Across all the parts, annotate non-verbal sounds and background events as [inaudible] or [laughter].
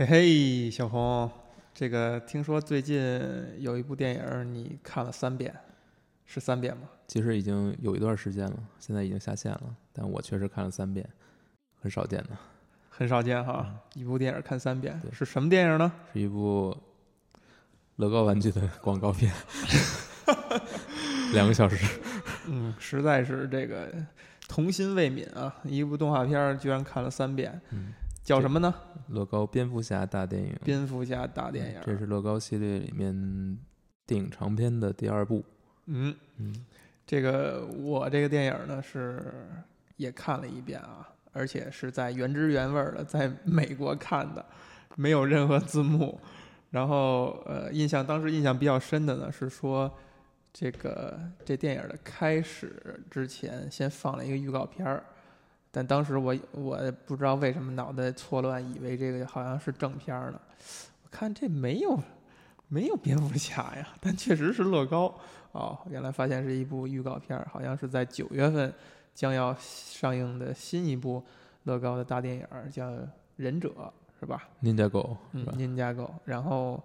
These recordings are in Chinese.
嘿嘿，小红，这个听说最近有一部电影你看了三遍，是三遍吗？其实已经有一段时间了，现在已经下线了，但我确实看了三遍，很少见的，很少见哈，一部电影看三遍，是什么电影呢？是一部乐高玩具的广告片，[laughs] 两个小时。[laughs] 嗯，实在是这个童心未泯啊！一部动画片居然看了三遍，嗯，叫什么呢？乐高蝙蝠侠大电影，蝙蝠侠大电影。这是乐高系列里面电影长篇的第二部。嗯，嗯，这个我这个电影呢是也看了一遍啊，而且是在原汁原味儿的在美国看的，没有任何字幕。然后呃，印象当时印象比较深的呢是说，这个这电影的开始之前先放了一个预告片儿，但当时我我不知道为什么脑袋错乱，以为这个好像是正片儿呢。我看这没有没有蝙蝠侠呀，但确实是乐高。哦，原来发现是一部预告片儿，好像是在九月份将要上映的新一部乐高的大电影儿，叫《忍者》，是吧？Ninja Go 是嗯吧？，Ninja Go。然后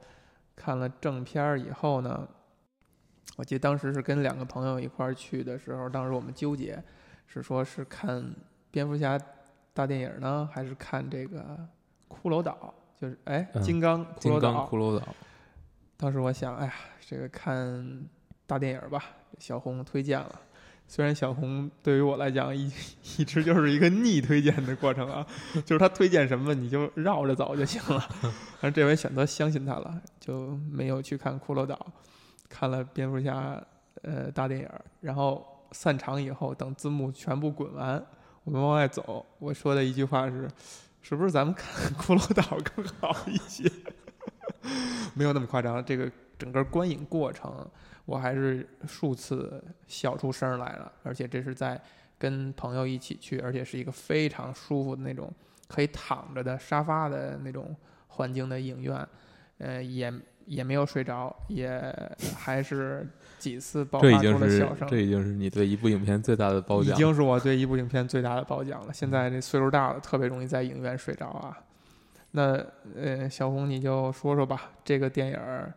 看了正片儿以后呢，我记得当时是跟两个朋友一块儿去的时候，当时我们纠结是说是看蝙蝠侠大电影呢，还是看这个骷髅岛？就是哎，嗯金刚骷金刚髅岛。骷髅岛，当时我想，哎呀，这个看大电影吧，小红推荐了。虽然小红对于我来讲一一直就是一个逆推荐的过程啊，就是他推荐什么你就绕着走就行了。[laughs] 但是这回选择相信他了，就没有去看骷髅岛，看了蝙蝠侠呃大电影，然后散场以后，等字幕全部滚完，我们往外走，我说的一句话是：是不是咱们看骷髅岛更好一些？[laughs] 没有那么夸张，这个整个观影过程，我还是数次笑出声来了，而且这是在跟朋友一起去，而且是一个非常舒服的那种可以躺着的沙发的那种环境的影院，呃，也也没有睡着，也还是几次爆发这已经是出了笑声。这已经是你对一部影片最大的褒奖。已经是我对一部影片最大的褒奖了。现在这岁数大了，特别容易在影院睡着啊。那呃，小红你就说说吧，这个电影儿，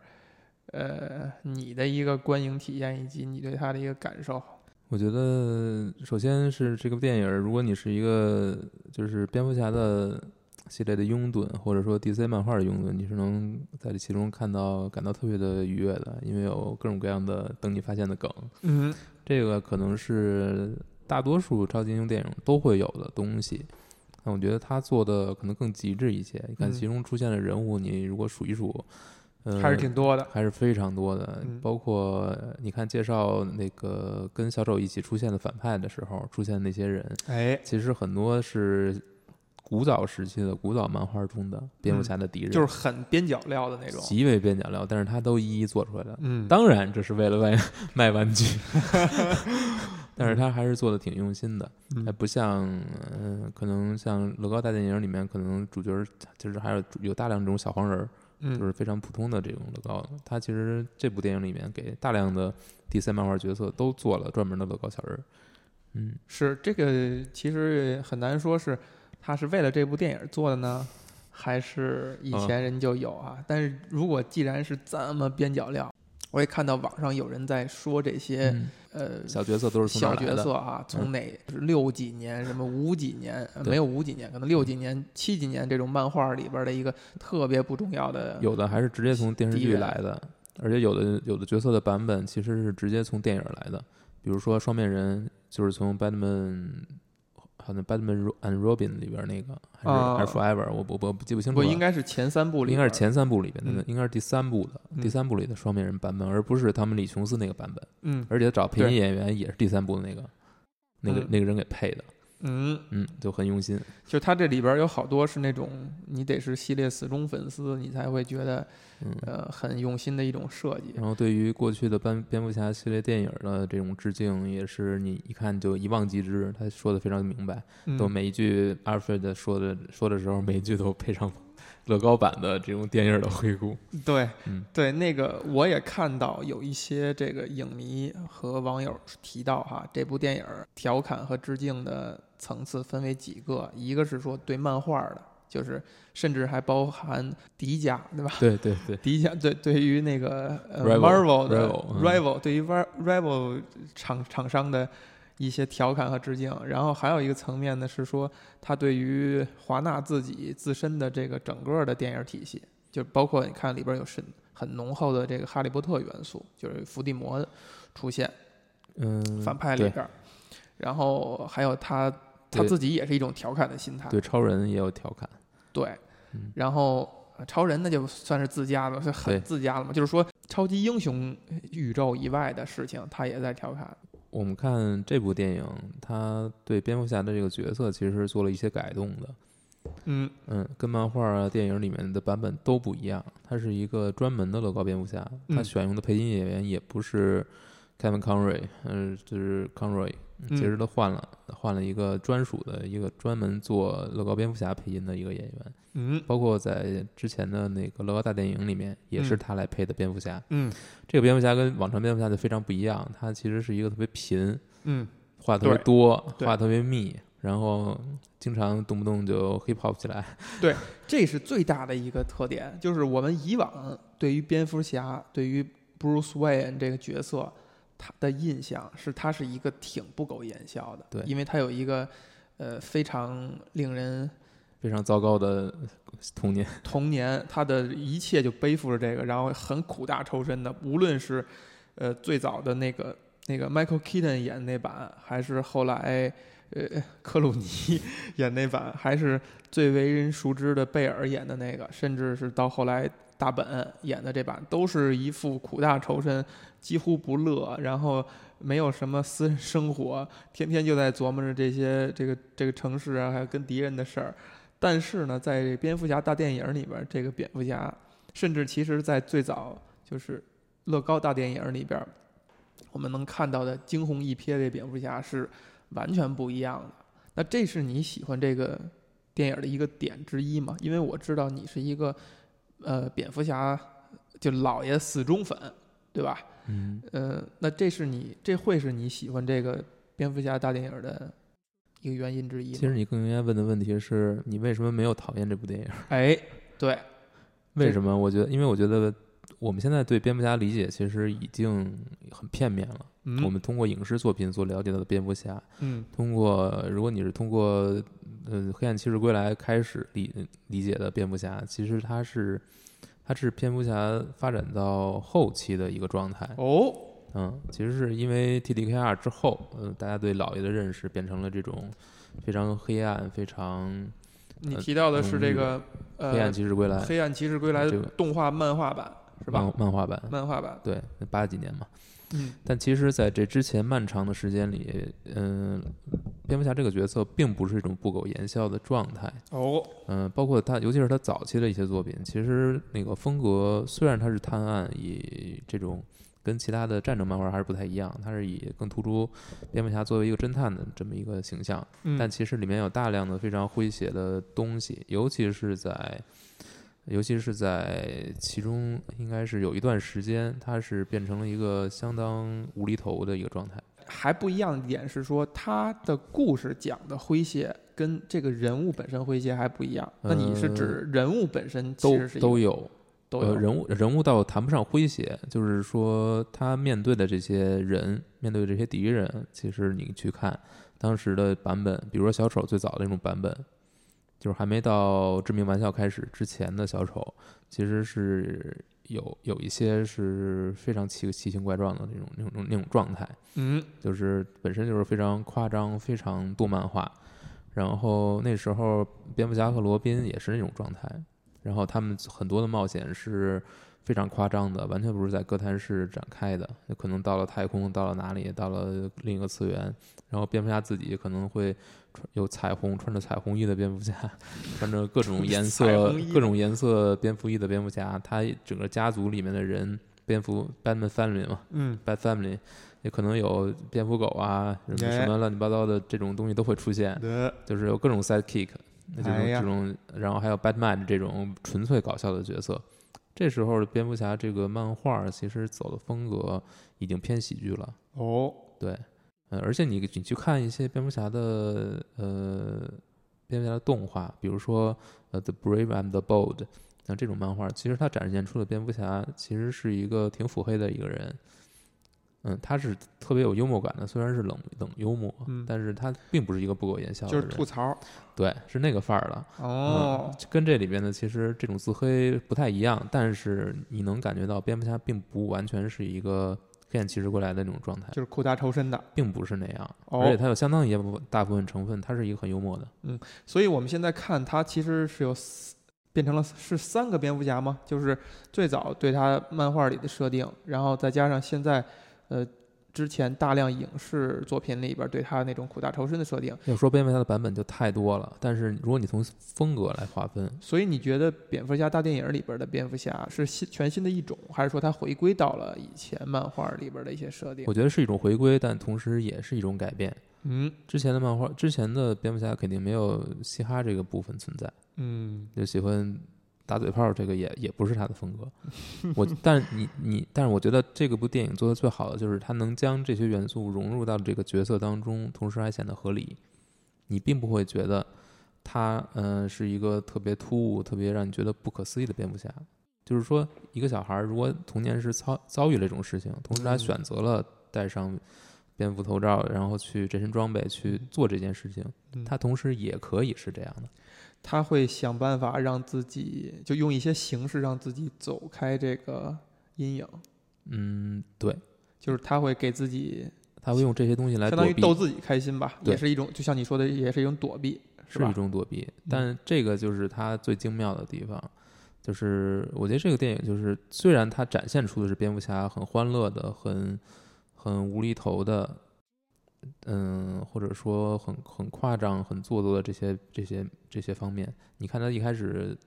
呃，你的一个观影体验以及你对它的一个感受。我觉得，首先是这个电影儿，如果你是一个就是蝙蝠侠的系列的拥趸，或者说 DC 漫画的拥趸，你是能在这其中看到感到特别的愉悦的，因为有各种各样的等你发现的梗。嗯这个可能是大多数超级英雄电影都会有的东西。那我觉得他做的可能更极致一些。你看嗯其中出现的人物，你如果数一数，嗯，还是挺多的。还是非常多的，嗯包括呃你看介绍那个跟小丑一起出现的反派的时候，出现的那些人，哎，其实很多是古早时期的古早漫画中的蝙蝠侠的敌人，嗯就是很边角料的那种。极为边角料，但是他都一一做出来了。嗯，当然，这是为了卖卖玩具，[laughs] 但是他还是做的挺用心的，嗯还不像，嗯、可能像乐高大电影里面，可能主角儿就是还有有大量这种小黄人儿，嗯，就是非常普通的这种乐高。他其实这部电影里面给大量的 DC 漫画角色都做了专门的乐高小人儿。嗯，是这个，其实很难说是他是为了这部电影做的呢，还是以嗯前人就有啊？但是如果既然是这么边角料，我也看到网上有人在说这些、嗯呃小角色都是从小？角色啊，从哪是六几年什么五几年，没有五几年，可能六几年、七几年这种漫画里边的一个特别不重要的有的还是直接从电视剧来的，而且有的有的角色的版本其实是直接从电影来的，比如说双面人就是从 Batman。好像 Batman and Robin 里边那个，还是、啊还是 Forever，我我我不记不清楚了。不应该是前三部里，应该是前三部里边的，嗯应该是第三部的，嗯第三部里的双面人版本，而不是他们李琼斯那个版本。嗯而且找配音演员也是第三部的那个，那个嗯那个人给配的，嗯，嗯，就很用心。就他这里边有好多是那种你得是系列死忠粉丝，你才会觉得嗯，呃很用心的一种设计。然后对于过去的蝙蝙蝠侠系列电影的这种致敬，也是你一看就一望即知。他说的非常明白，都嗯每一句 Alfred 说的说的时候，每一句都配上乐高版的这种电影的回顾。[laughs] 对，嗯对，那个我也看到有一些这个影迷和网友提到哈，这部电影调侃和致敬的层次分为几个，一个是说对漫画的，就是甚至还包含迪迦，对吧？对对对，迪迦对对于那个呃 Rival- Marvel 的 Rival，对于 Ri- Rival 厂厂商的一些调侃和致敬，然后还有一个层面呢是说他对于华纳自己自身的这个整个的电影体系，就包括你看里边有深很浓厚的这个哈利波特元素，就是伏地魔出现嗯，反派里边，然后还有他他自己也是一种调侃的心态，对超人也有调侃，对嗯，然后呃超人那就算是自家的，是很自家了嘛。就是说，超级英雄宇宙以外的事情，他也在调侃。我们看这部电影，他对蝙蝠侠的这个角色其实是做了一些改动的。嗯嗯，跟漫画啊、电影里面的版本都不一样。他是一个专门的乐高蝙蝠侠，他嗯选用的配音演员也不是 Kevin Conroy，嗯、就是 Conroy，嗯其实他换了，换了一个专属的一个专门做乐高蝙蝠侠配音的一个演员。嗯包括在之前的那个乐高大电影里面，也是嗯他来配的蝙蝠侠。嗯这个蝙蝠侠跟往常蝙蝠侠就非常不一样，他其实是一个特别贫，嗯，话特别多，话特别密，然后经常动不动就 hip hop 起来。[laughs] 对这是最大的一个特点，就是我们以往对于蝙蝠侠，对于 Bruce Wayne 这个角色，他的印象是他是一个挺不苟言笑的，对因为他有一个呃非常令人非常糟糕的童年，[laughs] 童年，他的一切就背负着这个，然后很苦大仇深的。无论是呃最早的那个那个 Michael Keaton 演那版，还是后来呃克鲁尼 [laughs] 演那版，还是最为人熟知的贝尔演的那个，甚至是到后来大本演的这版，都是一副苦大仇深，几乎不乐，然后。没有什么私生活，天天就在琢磨着这些这个这个城市啊，还有跟敌人的事儿。但是呢，在蝙蝠侠大电影里边，这个蝙蝠侠，甚至其实在最早就是乐高大电影里边，我们能看到的惊鸿一瞥的蝙蝠侠是完全不一样的。那这是你喜欢这个电影的一个点之一吗？因为我知道你是一个呃蝙蝠侠就老爷死忠粉，对吧？嗯，呃，那这是你这会是你喜欢这个蝙蝠侠大电影的一个原因之一？其实你更应该问的问题是你为什么没有讨厌这部电影？[laughs] 哎，对，为什么？我觉得，因为我觉得我们现在对蝙蝠侠理解其实已经很片面了。嗯，我们通过影视作品所了解到的蝙蝠侠，嗯通过如果你是通过呃《黑暗骑士归来》开始理理解的蝙蝠侠，其实它是它是蝙蝠侠发展到后期的一个状态。哦，嗯，其实是因为 T D K R 之后，嗯、大家对老爷的认识变成了这种非常黑暗、非常呃你提到的是这个呃黑暗骑士归来黑暗骑士归来》动画漫画版是吧？漫漫画版，漫画版，对，八几年嘛。嗯但其实，在这之前漫长的时间里，嗯、蝙蝠侠这个角色并不是一种不苟言笑的状态。哦，嗯、包括他，尤其是他早期的一些作品，其实那个风格虽然他是探案，以这种跟其他的战争漫画还是不太一样，他是以更突出蝙蝠侠作为一个侦探的这么一个形象，嗯但其实里面有大量的非常诙谐的东西，尤其是在。尤其是在其中，应该是有一段时间，它是变成了一个相当无厘头的一个状态。还不一样的点是说，他的故事讲的诙谐跟这个人物本身诙谐还不一样。那你是指人物本身其都都有，都有呃、人物人物倒谈不上诙谐，就是说他面对的这些人，面对这些敌人，其实你去看当时的版本，比如说小丑最早的那种版本，就是还没到致命玩笑开始之前的小丑，其实是有有一些是非常奇奇形怪状的那种那种那种状态。嗯就是本身就是非常夸张、非常动漫化。然后那时候蝙蝠侠和罗宾也是那种状态，然后他们很多的冒险是非常夸张的，完全不是在哥谭市展开的，有可能到了太空，到了哪里，到了另一个次元。然后蝙蝠侠自己可能会穿有彩虹，穿着彩虹衣的蝙蝠侠，[laughs] 穿着各种颜色、各种颜色蝙蝠衣的蝙蝠侠，他整个家族里面的人，蝙蝠 Batman Family 嘛，嗯 Bad Family，也可能有蝙蝠狗啊，什么哎什么乱七八糟的这种东西都会出现，的就是有各种 sidekick，这种这种，然后还有 Batman 这种纯粹搞笑的角色。这时候的蝙蝠侠这个漫画其实走的风格已经偏喜剧了，哦，对，嗯，而且你你去看一些蝙蝠侠的呃蝙蝠侠的动画，比如说呃《The Brave and the Bold》，像这种漫画，其实它展现出的蝙蝠侠其实是一个挺腹黑的一个人。嗯，他是特别有幽默感的，虽然是冷冷幽默，嗯但是他并不是一个不苟言笑的就是人，吐槽。对，是那个范儿的。哦，嗯，跟这里边的其实这种自黑不太一样，但是你能感觉到蝙蝠侠并不完全是一个黑暗骑士过来的那种状态，就是苦大仇深的。并不是那样，哦而且它有相当一部分大部分成分，它是一个很幽默的。嗯所以我们现在看它其实是有四变成了是三个蝙蝠侠吗？就是最早对他漫画里的设定，然后再加上现在呃之前大量影视作品里边对他那种苦大仇深的设定。要说蝙蝠侠的版本就太多了，但是如果你从风格来划分，所以你觉得蝙蝠侠大电影里边的蝙蝠侠是新全新的一种，还是说它回归到了以前漫画里边的一些设定我？觉得是一种回归，但同时也是一种改变。嗯之前的漫画，之前的蝙蝠侠肯定没有嘻哈这个部分存在，嗯就喜欢打嘴炮，这个也也不是他的风格。[laughs] 我，但是你你，但是我觉得这个部电影做的最好的就是他能将这些元素融入到这个角色当中，同时还显得合理。你并不会觉得他嗯、呃是一个特别突兀、特别让你觉得不可思议的蝙蝠侠。就是说，一个小孩儿如果童年是遭遭遇了这种事情，同时他嗯选择了戴上蝙蝠头罩，然后去这身装备去做这件事情，嗯他同时也可以是这样的。他会想办法让自己就用一些形式让自己走开这个阴影，嗯，对，就是他会给自己他会用这些东西来相，当于逗自己开心吧，也是一种，就像你说的，也是一种躲避，吧？是一？种躲避。但这个就是他最精妙的地方，就是我觉得这个电影就是虽然它展现出的是蝙蝠侠很欢乐的、很很无厘头的，嗯，或者说很很夸张、很做作的这些这些这些方面，你看他一开始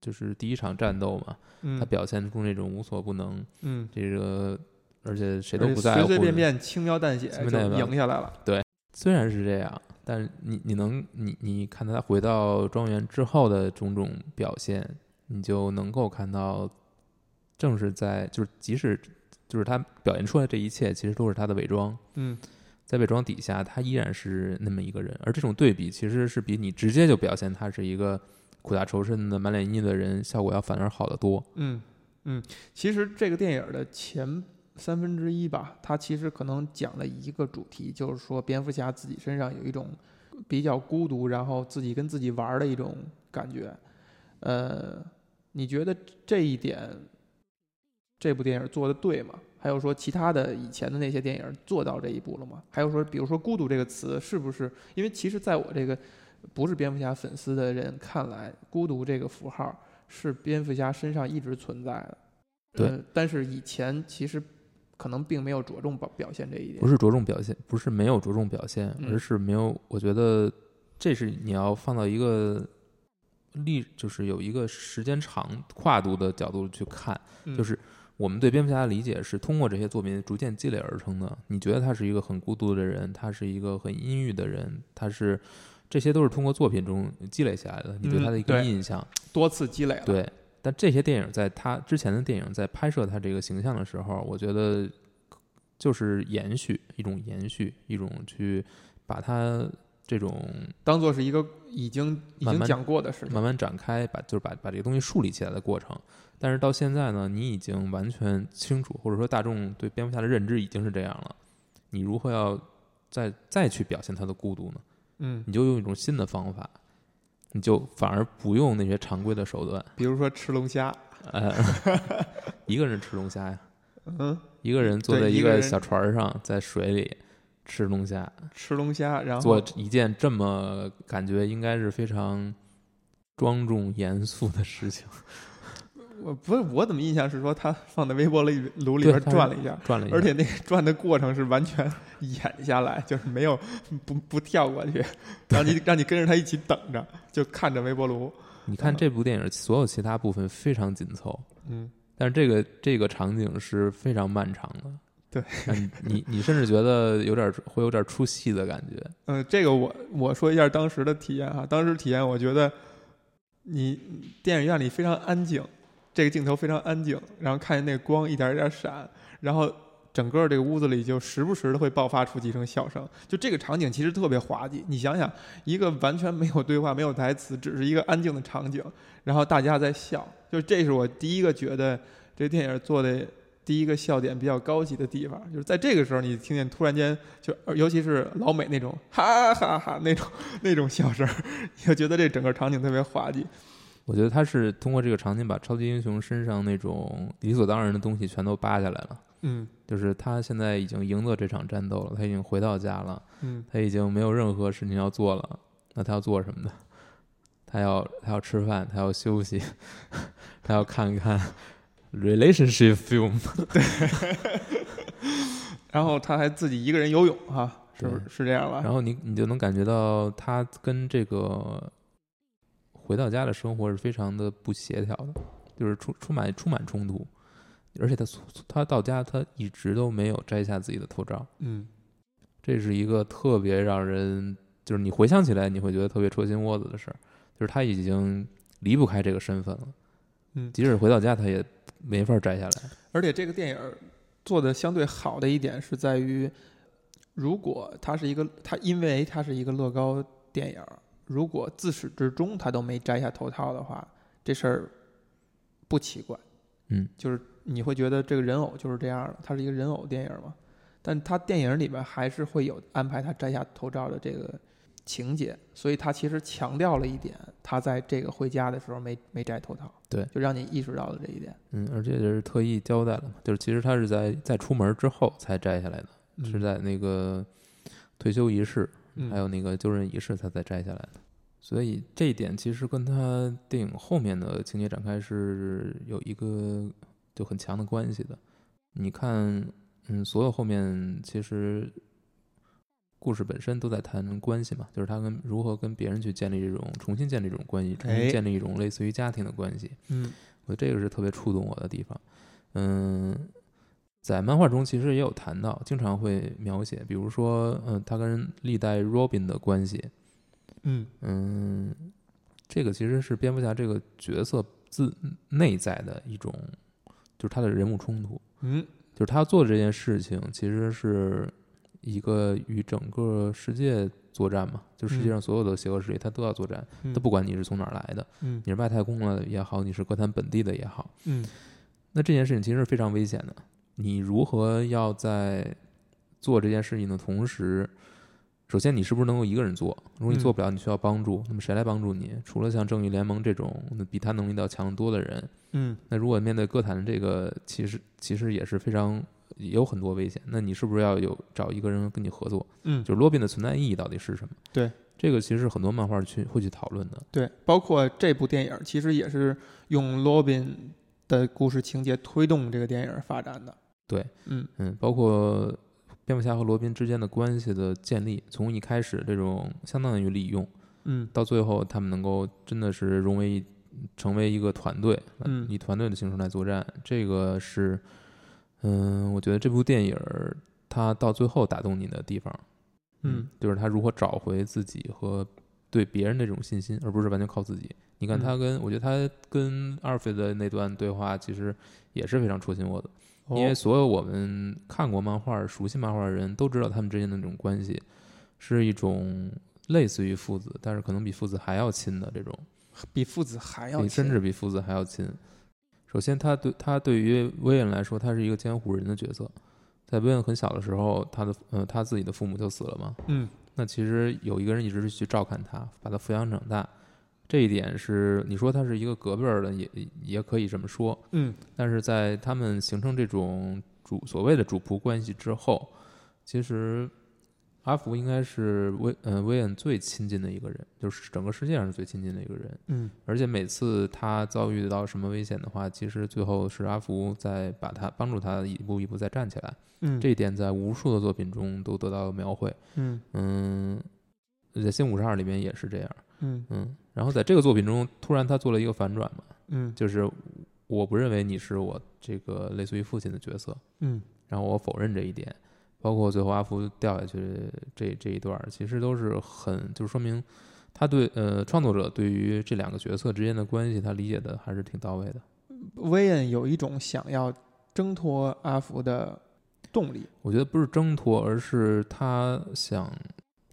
就是第一场战斗嘛，嗯。他表现出那种无所不能，嗯，这个而且谁都不在乎，随随便便轻描淡写就赢下来了。对虽然是这样，但是你你能你你看他回到庄园之后的种种表现，你就能够看到，正是在就是即使就是他表现出来这一切，其实都是他的伪装，嗯在伪装底下，他依然是那么一个人。而这种对比，其实是比你直接就表现他是一个苦大仇深的满脸阴翳的人，效果要反而好得多。嗯嗯，其实这个电影的前三分之一吧，它其实可能讲了一个主题，就是说蝙蝠侠自己身上有一种比较孤独，然后自己跟自己玩的一种感觉。呃，你觉得这一点这部电影做的对吗？还有说其他的以前的那些电影做到这一步了吗？还有说，比如说“孤独”这个词是不是？因为其实在我这个不是蝙蝠侠粉丝的人看来，“孤独”这个符号是蝙蝠侠身上一直存在的。对呃但是以前其实可能并没有着重表表现这一点。不是着重表现，不是没有着重表现，嗯而是没有。我觉得这是你要放到一个历，就是有一个时间长跨度的角度去看，嗯就是我们对蝙蝠侠的理解是通过这些作品逐渐积累而成的。你觉得他是一个很孤独的人，他是一个很阴郁的人，他是这些都是通过作品中积累下来的，你对他的一个印象。多次积累了。对，但这些电影在他之前的电影在拍摄他这个形象的时候，我觉得就是延续一种延续，一种去把他这种当做是一个已经已经讲过的事情。慢慢展开，把就是把把这个东西树立起来的过程。但是到现在呢，你已经完全清楚，或者说大众对蝙蝠侠的认知已经是这样了，你如何要再再去表现他的孤独呢？嗯，你就用一种新的方法，你就反而不用那些常规的手段，比如说吃龙虾。呃，[laughs] 一个人吃龙虾呀，嗯，一个人坐在一个小船上，在水里吃龙虾，吃龙虾，然后做一件这么感觉应该是非常庄重严肃的事情，[laughs] 我不是我怎么印象是说他放在微波里炉里边转了一下，转了一下，而且那个转的过程是完全 [laughs] 演下来，就是没有不不跳过去，让你让你跟着他一起等着，就看着微波炉。你看这部电影所有其他部分非常紧凑，嗯，但是这个这个场景是非常漫长的。对嗯，你你甚至觉得有点会有点出戏的感觉。嗯，这个我我说一下当时的体验哈，当时体验我觉得你电影院里非常安静，这个镜头非常安静，然后看见那个光一点一点闪，然后整个这个屋子里就时不时的会爆发出几声笑声，就这个场景其实特别滑稽。你想想，一个完全没有对话、没有台词，只是一个安静的场景，然后大家在笑，就这是我第一个觉得这电影做的第一个笑点比较高级的地方，就是在这个时候你听见突然间就，尤其是老美那种哈哈哈那种 [laughs] 那种笑声，你就觉得这整个场景特别滑稽。我觉得他是通过这个场景把超级英雄身上那种理所当然的东西全都扒下来了。嗯，就是他现在已经赢得这场战斗了，他已经回到家了，嗯，他已经没有任何事情要做了。那他要做什么呢？他要他要吃饭，他要休息，[laughs] 他要看看 relationship film。对，[laughs] 然后他还自己一个人游泳，哈，是不是是这样吧？然后你你就能感觉到他跟这个。回到家的生活是非常的不协调的，就是充充满充满冲突，而且他他到家他一直都没有摘下自己的头罩，嗯，这是一个特别让人就是你回想起来你会觉得特别戳心窝子的事儿，就是他已经离不开这个身份了，嗯，即使回到家他也没法摘下来，而且这个电影做的相对好的一点是在于，如果他是一个他因为他是一个乐高电影。如果自始至终他都没摘下头套的话，这事儿不奇怪。嗯，就是你会觉得这个人偶就是这样的，它是一个人偶电影嘛。但他电影里边还是会有安排他摘下头罩的这个情节，所以他其实强调了一点，他在这个回家的时候没没摘头套。对，就让你意识到了这一点。嗯，而且也是特意交代了嘛，就是其实他是在在出门之后才摘下来的，是在那个退休仪式。还有那个就任仪式，他才摘下来的，所以这一点其实跟他电影后面的情节展开是有一个就很强的关系的。你看，嗯，所有后面其实故事本身都在谈关系嘛，就是他跟如何跟别人去建立这种重新建立这种关系，重新建立一种类似于家庭的关系。嗯，我觉得这个是特别触动我的地方。嗯。在漫画中其实也有谈到，经常会描写，比如说，嗯，他跟历代 Robin 的关系，嗯嗯，这个其实是蝙蝠侠这个角色自内在的一种，就是他的人物冲突，嗯，就是他做这件事情其实是一个与整个世界作战嘛，就世界上所有的邪恶势力他都要作战，他不管你是从哪儿来的，嗯，你是外太空的也好，你是哥谭本地的也好，嗯，那这件事情其实是非常危险的。你如何要在做这件事情的同时，首先你是不是能够一个人做？如果你做不了，你需要帮助，那么谁来帮助你？除了像正义联盟这种比他能力要强得多的人，嗯，那如果面对哥谭这个，其实其实也是非常有很多危险。那你是不是要有找一个人跟你合作？嗯，就是罗宾的存在意义到底是什么？对，这个其实很多漫画去会去讨论的。对，包括这部电影其实也是用罗宾的故事情节推动这个电影发展的。对，嗯嗯，包括蝙蝠侠和罗宾之间的关系的建立，从一开始这种相当于利用，嗯，到最后他们能够真的是融为成为一个团队，嗯，以团队的形式来作战，这个是，嗯，我觉得这部电影它到最后打动你的地方，嗯，就是他如何找回自己和对别人的这种信心，而不是完全靠自己。你看他跟，我觉得他跟阿尔菲的那段对话，其实也是非常戳心我的。因为所有我们看过漫画、熟悉漫画的人都知道，他们之间的那种关系是一种类似于父子，但是可能比父子还要亲的这种，比父子还要亲，甚至比父子还要亲。首先，他对他对于威恩来说，他是一个监护人的角色。在威恩很小的时候，他的呃他自己的父母就死了嘛，嗯，那其实有一个人一直是去照看他，把他抚养长大。这一点是你说他是一个隔辈儿的，也也可以这么说。嗯，但是在他们形成这种主所谓的主仆关系之后，其实阿福应该是威嗯威恩最亲近的一个人，就是整个世界上是最亲近的一个人。嗯，而且每次他遭遇到什么危险的话，其实最后是阿福在把他帮助他一步一步再站起来。嗯，这一点在无数的作品中都得到描绘。嗯嗯，在新五十二里面也是这样。嗯嗯，然后在这个作品中，突然他做了一个反转嘛，嗯，就是我不认为你是我这个类似于父亲的角色，嗯，然后我否认这一点，包括最后阿福掉下去这这一段，其实都是很就是说明他对呃创作者对于这两个角色之间的关系，他理解的还是挺到位的。威恩有一种想要挣脱阿福的动力。我觉得不是挣脱，而是他想，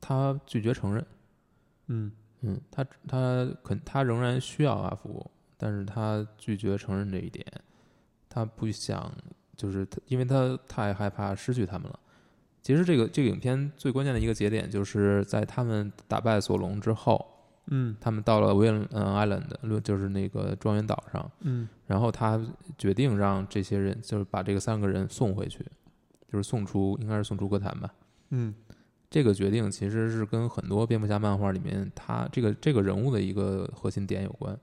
他拒绝承认。嗯嗯，他他肯他仍然需要阿福，但是他拒绝承认这一点，他不想，就是他，因为他太害怕失去他们了。其实这个这个影片最关键的一个节点，就是在他们打败索隆之后，嗯。他们到了 Will 嗯 Island，就是那个庄园岛上，嗯。然后他决定让这些人，就是把这个三个人送回去，就是送出，应该是送出歌坛吧。嗯。这个决定其实是跟很多蝙蝠侠漫画里面他这个这个人物的一个核心点有关，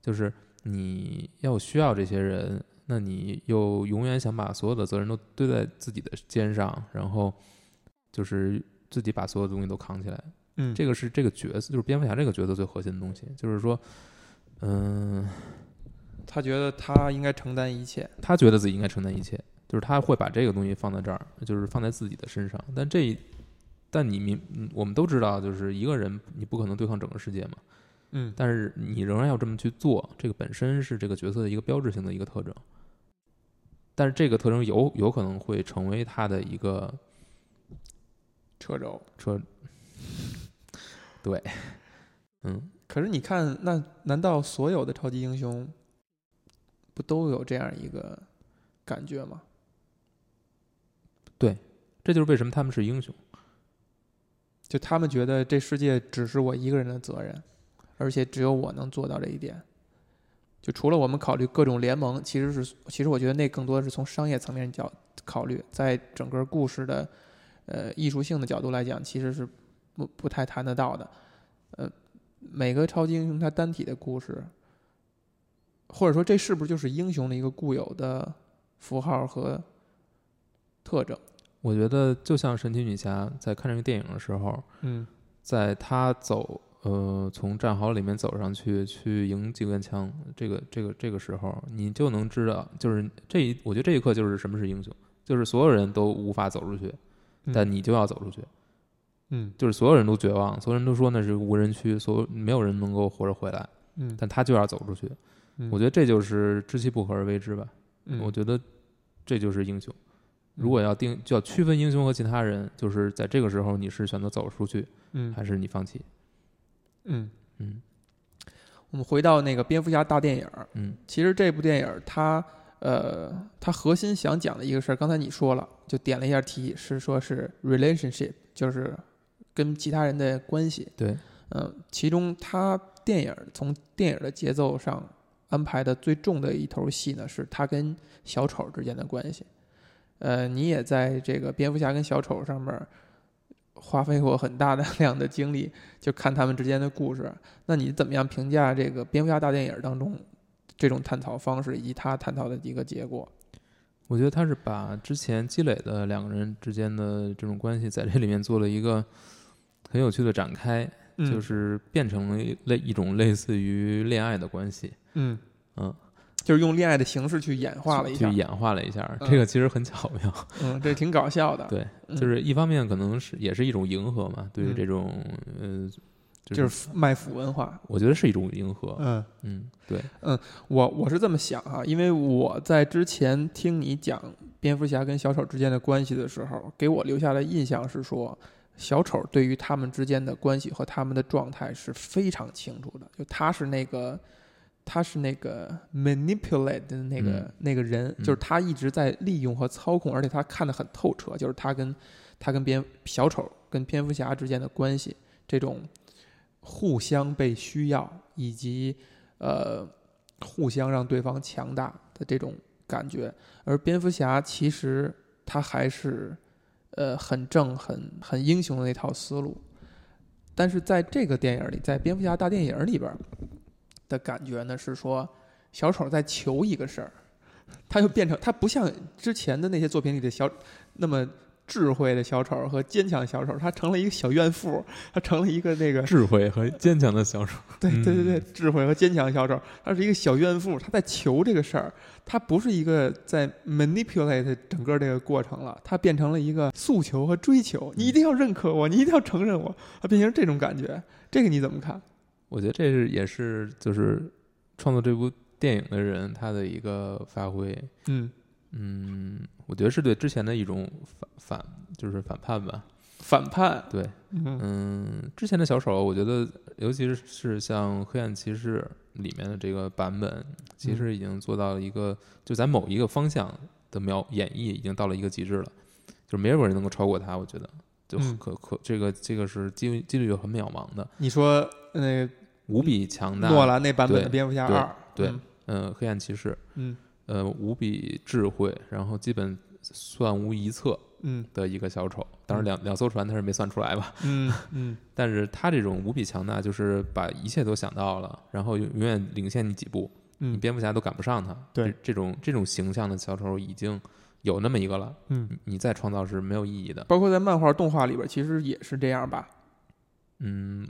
就是你要需要这些人，那你又永远想把所有的责任都堆在自己的肩上，然后就是自己把所有的东西都扛起来。嗯，这个是这个角色，就是蝙蝠侠这个角色最核心的东西，就是说，嗯、他觉得他应该承担一切。他觉得自己应该承担一切，就是他会把这个东西放在这儿，就是放在自己的身上。但这一，但你明，嗯我们都知道，就是一个人你不可能对抗整个世界嘛。嗯但是你仍然要这么去做，这个本身是这个角色的一个标志性的一个特征。但是这个特征有有可能会成为他的一个车轴。车，对，嗯，可是你看，那难道所有的超级英雄不都有这样一个感觉吗？对这就是为什么他们是英雄。就他们觉得这世界只是我一个人的责任，而且只有我能做到这一点。就除了我们考虑各种联盟，其实是其实我觉得那更多的是从商业层面角考虑，在整个故事的呃艺术性的角度来讲，其实是不不太谈得到的。呃，每个超级英雄他单体的故事，或者说这是不是就是英雄的一个固有的符号和特征？我觉得就像神奇女侠在看这个电影的时候，嗯在她走呃从战壕里面走上去去迎机关枪这个这个这个时候，你就能知道，就是这一我觉得这一刻就是什么是英雄，就是所有人都无法走出去，但你就要走出去，嗯就是所有人都绝望，所有人都说那是无人区，所有没有人能够活着回来，嗯，但他就要走出去。嗯我觉得这就是知其不可而为之吧。嗯我觉得这就是英雄。如果要定，就要区分英雄和其他人，就是在这个时候你是选择走出去，嗯还是你放弃？嗯，嗯。我们回到那个蝙蝠侠大电影儿，嗯。其实这部电影儿它呃，它核心想讲的一个事儿，刚才你说了，就点了一下题，是说是 relationship，就是跟其他人的关系。对，嗯、其中它电影儿从电影儿的节奏上安排的最重的一头戏呢，是他跟小丑之间的关系。呃，你也在这个蝙蝠侠跟小丑上面儿花费过很大的 [laughs] 量的精力，就看他们之间的故事。那你怎么样评价这个蝙蝠侠大电影当中这种探讨方式，以及他探讨的一个结果？我觉得他是把之前积累的两个人之间的这种关系，在这里面做了一个很有趣的展开，嗯就是变成了一类一种类似于恋爱的关系，嗯嗯，就是用恋爱的形式去演化了一下去，演化了一下，嗯这个其实很巧妙。嗯，这挺搞笑的。对，嗯就是一方面可能是也是一种迎合嘛，对于嗯这种呃，就就是卖腐文化。我觉得是一种迎合。嗯，嗯，对，嗯我我是这么想啊，因为我在之前听你讲蝙蝠侠跟小丑之间的关系的时候，给我留下的印象是说，小丑对于他们之间的关系和他们的状态是非常清楚的，就他是那个。他是那个 manipulate 的那个、嗯。那个人，嗯。就是他一直在利用和操控，而且他看得很透彻，就是他跟他跟蝙小丑跟蝙蝠侠之间的关系，这种互相被需要以及呃互相让对方强大的这种感觉。而蝙蝠侠其实他还是呃很正、很很英雄的那套思路，但是在这个电影里，在蝙蝠侠大电影里边儿的感觉呢是说，小丑在求一个事儿，他又变成他不像之前的那些作品里的小那么。智慧的小丑和坚强小丑，他成了一个小怨妇，他成了一个那个智慧和坚强的小丑。对对对对嗯，智慧和坚强小丑，他是一个小怨妇，他在求这个事儿，他不是一个在 manipulate 整个这个过程了，他变成了一个诉求和追求，你一定要认可我，你一定要承认我，他变成这种感觉，这个你怎么看？我觉得这是也是就是创作这部电影的人他的一个发挥。嗯嗯，我觉得是对之前的一种反反，就是反叛吧。反叛，对，嗯嗯，之前的小丑，我觉得，尤其是是像《黑暗骑士》里面的这个版本，其实已经做到了一个，就在某一个方向的描演绎，已经到了一个极致了，就是没有人能够超过他。我觉得，就嗯可可这个这个是几几率很渺茫的，你说那个无比强大。诺兰那版本的蝙蝠侠二，对嗯呃，黑暗骑士，嗯呃，无比智慧，然后基本算无一策嗯的一个小丑。当然两两艘船他是没算出来吧，嗯嗯 [laughs] 但是他这种无比强大，就是把一切都想到了，然后永永远领先你几步，你嗯蝙蝠侠都赶不上他。对这，这种这种形象的小丑已经有那么一个了，嗯，你你再创造是没有意义的。包括在漫画动画里边，其实也是这样吧？嗯，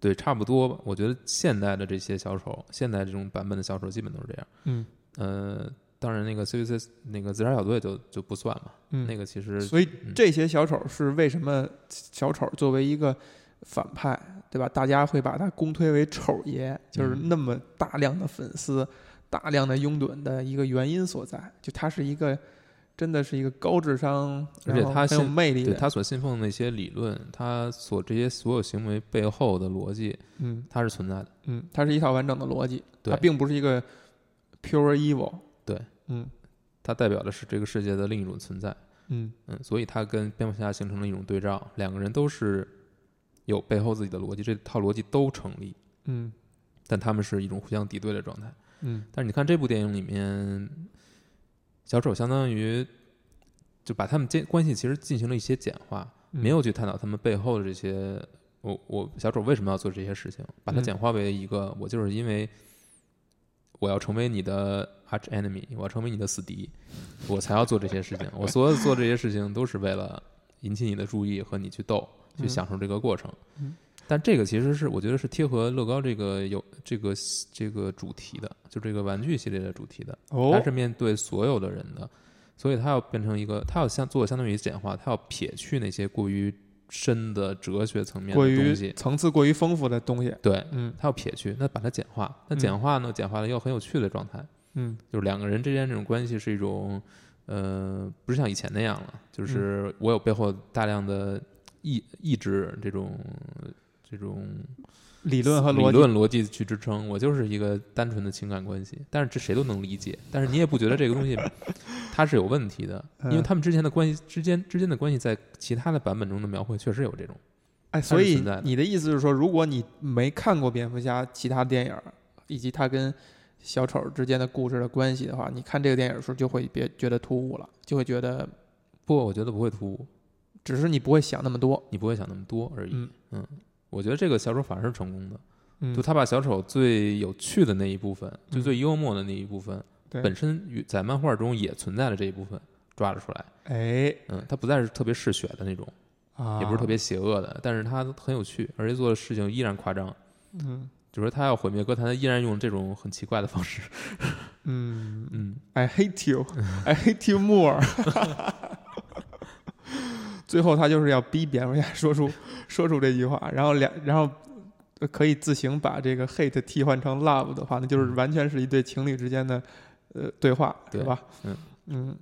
对，差不多吧。我觉得现代的这些小丑，现代这种版本的小丑基本都是这样。嗯呃，当然那个 C V C 那个自杀小队就就不算嘛，嗯，那个其实所以嗯这些小丑是为什么小丑作为一个反派，对吧？大家会把他公推为丑爷，就是嗯那么大量的粉丝、大量的拥趸的一个原因所在。就他是一个，真的是一个高智商，而且他很有魅力的，对他所信奉的那些理论，他所这些所有行为背后的逻辑，嗯它是存在的。嗯，它是一套完整的逻辑，对它并不是一个 pure evil。对，嗯它代表的是这个世界的另一种存在。嗯嗯，所以他跟蝙蝠侠形成了一种对照，两个人都是有背后自己的逻辑，这套逻辑都成立，嗯但他们是一种互相敌对的状态。嗯但是你看这部电影里面，小丑相当于就把他们间关系其实进行了一些简化，嗯，没有去探讨他们背后的这些，我我小丑为什么要做这些事情，把它嗯简化为一个，我就是因为我要成为你的 arch enemy，我要成为你的死敌，我才要做这些事情。我所有做这些事情都是为了引起你的注意和你去斗，去嗯享受这个过程。嗯但这个其实是我觉得是贴合乐高这个有这个这个主题的，就这个玩具系列的主题的。它哦是面对所有的人的，所以它要变成一个，它要相做相当于简化，它要撇去那些过于深的哲学层面的东西，层次过于丰富的东西。对，嗯它要撇去，那把它简化，那嗯简化呢，简化了又很有趣的状态，嗯就是两个人之间这种关系是一种，呃，不是像以前那样了，就是我有背后大量的意意志这种这种理论和逻辑。理论逻辑去支撑，我就是一个单纯的情感关系，但是这谁都能理解，但是你也不觉得这个东西 [laughs] 它是有问题的，因为嗯他们之前的关系之间之间的关系在其他的版本中的描绘确实有这种，哎，所以你的意思是说，如果你没看过蝙蝠侠其他电影，以及他跟小丑之间的故事的关系的话，你看这个电影的时候就会别觉得突兀了，就会觉得不过我觉得不会突兀，只是你不会想那么多。你不会想那么多而已。嗯嗯，我觉得这个小丑反而是成功的，嗯就他把小丑最有趣的那一部分，就嗯最幽默的那一部分，对本身与在漫画中也存在的这一部分抓了出来。哎嗯，他不再是特别嗜血的那种，啊，也不是特别邪恶的，但是他很有趣，而且做的事情依然夸张。嗯就是说他要毁灭歌坛，他依然用这种很奇怪的方式。[laughs] 嗯嗯，，I hate you, I hate you more。[laughs] [laughs] 最后他就是要逼蝙蝠侠说出 [laughs] 说出这句话，然后两然后呃可以自行把这个 hate 替换成 love 的话，那就是完全是一对情侣之间的呃对话，对吧？嗯嗯，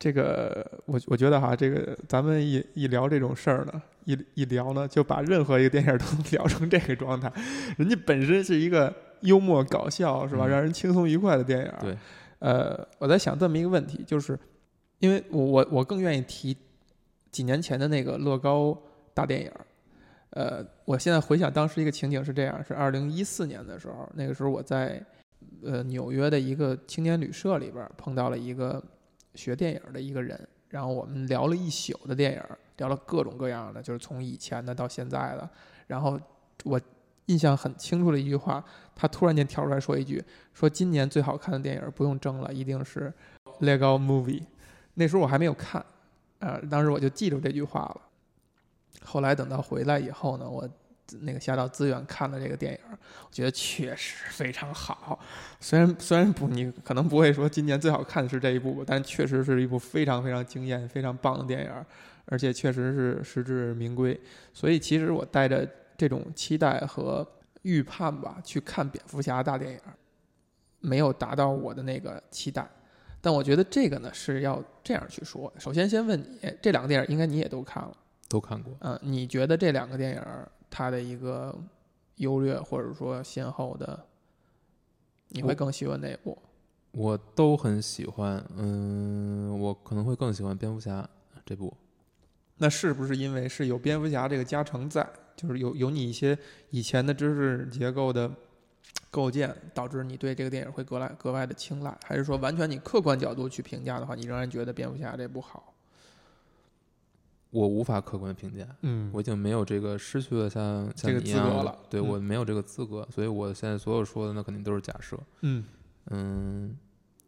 这个我我觉得哈，这个咱们一一聊这种事儿呢，一一聊呢，就把任何一个电影都聊成这个状态。[laughs] 人家本身是一个幽默搞笑，是吧？嗯让人轻松愉快的电影。对，呃，我在想这么一个问题，就是因为我我我更愿意提几年前的那个乐高大电影。呃，我现在回想当时一个情景是这样：是二零一四年的时候，那个时候我在呃纽约的一个青年旅社里边碰到了一个学电影的一个人，然后我们聊了一宿的电影，聊了各种各样的，就是从以前的到现在的。然后我印象很清楚的一句话，他突然间跳出来说一句：“说今年最好看的电影不用争了，一定是《Lego Movie》。”那时候我还没有看，呃，当时我就记住这句话了。后来等到回来以后呢，我那个下到资源看了这个电影，我觉得确实非常好。虽然虽然不，你可能不会说今年最好看的是这一部，但确实是一部非常非常惊艳、非常棒的电影，而且确实是实至名归。所以其实我带着这种期待和预判吧去看蝙蝠侠大电影，没有达到我的那个期待。但我觉得这个呢是要这样去说。首先，先问你，这两个电影应该你也都看了，都看过。嗯，你觉得这两个电影它的一个优劣或者说先后的，你会更喜欢哪部？我都很喜欢，嗯，我可能会更喜欢蝙蝠侠这部。那是不是因为是有蝙蝠侠这个加成在，就是有有你一些以前的知识结构的构建，导致你对这个电影会格外格外的青睐？还是说完全你客观角度去评价的话，你仍然觉得蝙蝠侠这部好？我无法客观评价，嗯我已经没有这个失去了像像这个你一样的资格了对、嗯我没有这个资格，所以我现在所有说的那肯定都是假设。嗯嗯，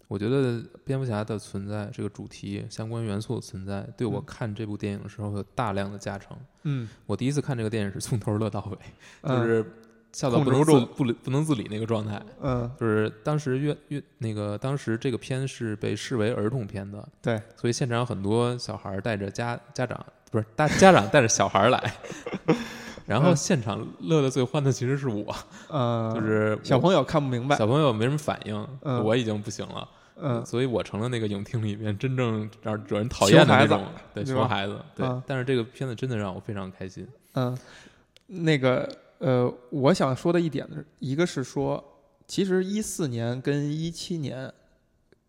我觉得蝙蝠侠的存在，这个主题相关元素的存在，对我嗯看这部电影的时候有大量的加成。嗯，我第一次看这个电影是从头乐到尾，就嗯是笑到不能自不理不能自理那个状态。嗯就是当时越越那个当时这个片是被视为儿童片的，对，所以现场有很多小孩带着家家长不是大家长带着小孩来，[laughs] 然后嗯现场乐得最欢的其实是我，嗯，就是小朋友看不明白，小朋友没什么反应，嗯我已经不行了，嗯所以我成了那个影厅里面真正让惹人讨厌的孩子那种，对，熊孩子，对嗯。但是这个片子真的让我非常开心，嗯，那个呃，我想说的一点呢，一个是说，其实一四年跟一七年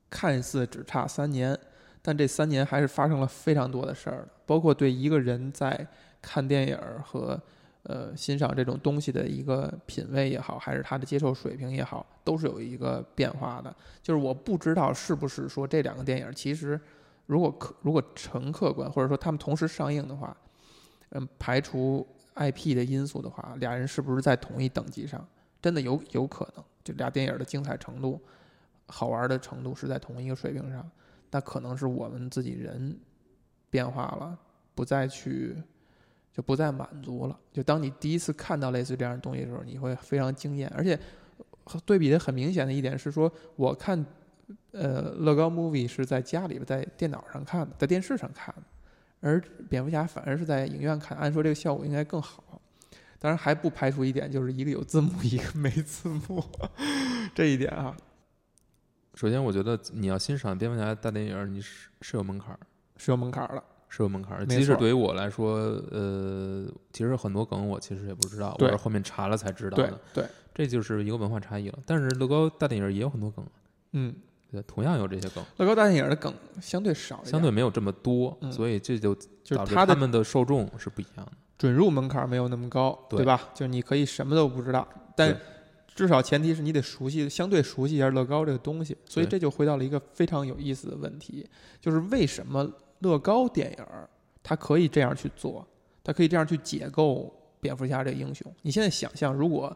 看似只差三年，但这三年还是发生了非常多的事儿，包括对一个人在看电影和呃欣赏这种东西的一个品味也好，还是他的接受水平也好，都是有一个变化的。就是我不知道是不是说这两个电影其实如果客如果纯客观，或者说他们同时上映的话，嗯，排除 IP 的因素的话，俩人是不是在同一等级上？真的有有可能，就俩电影的精彩程度、好玩的程度是在同一个水平上，那可能是我们自己人变化了，不再去就不再满足了。就当你第一次看到类似这样的东西的时候，你会非常惊艳，而且对比的很明显的一点是说，我看呃乐高 movie 是在家里边在电脑上看的，在电视上看的。而蝙蝠侠反而是在影院看，按说这个效果应该更好。当然还不排除一点，就是一个有字幕，一个没字幕，这一点啊首先，我觉得你要欣赏蝙蝠侠大电影，你是是有门槛儿，是有门槛儿的。是有门槛儿的。没错即使对于我来说，呃，其实很多梗我其实也不知道，我是后面查了才知道对的。对，这就是一个文化差异了。但是乐高大电影也有很多梗，嗯，对，同样有这些梗，乐高大电影的梗相对少，相对没有这么多，嗯所以这就就是他们的受众是不一样的。准入门槛没有那么高，对吧？就是你可以什么都不知道，但至少前提是你得熟悉，相对熟悉一下乐高这个东西。所以这就回到了一个非常有意思的问题，就是为什么乐高电影儿它可以这样去做，它可以这样去解构蝙蝠侠这个英雄？你现在想象，如果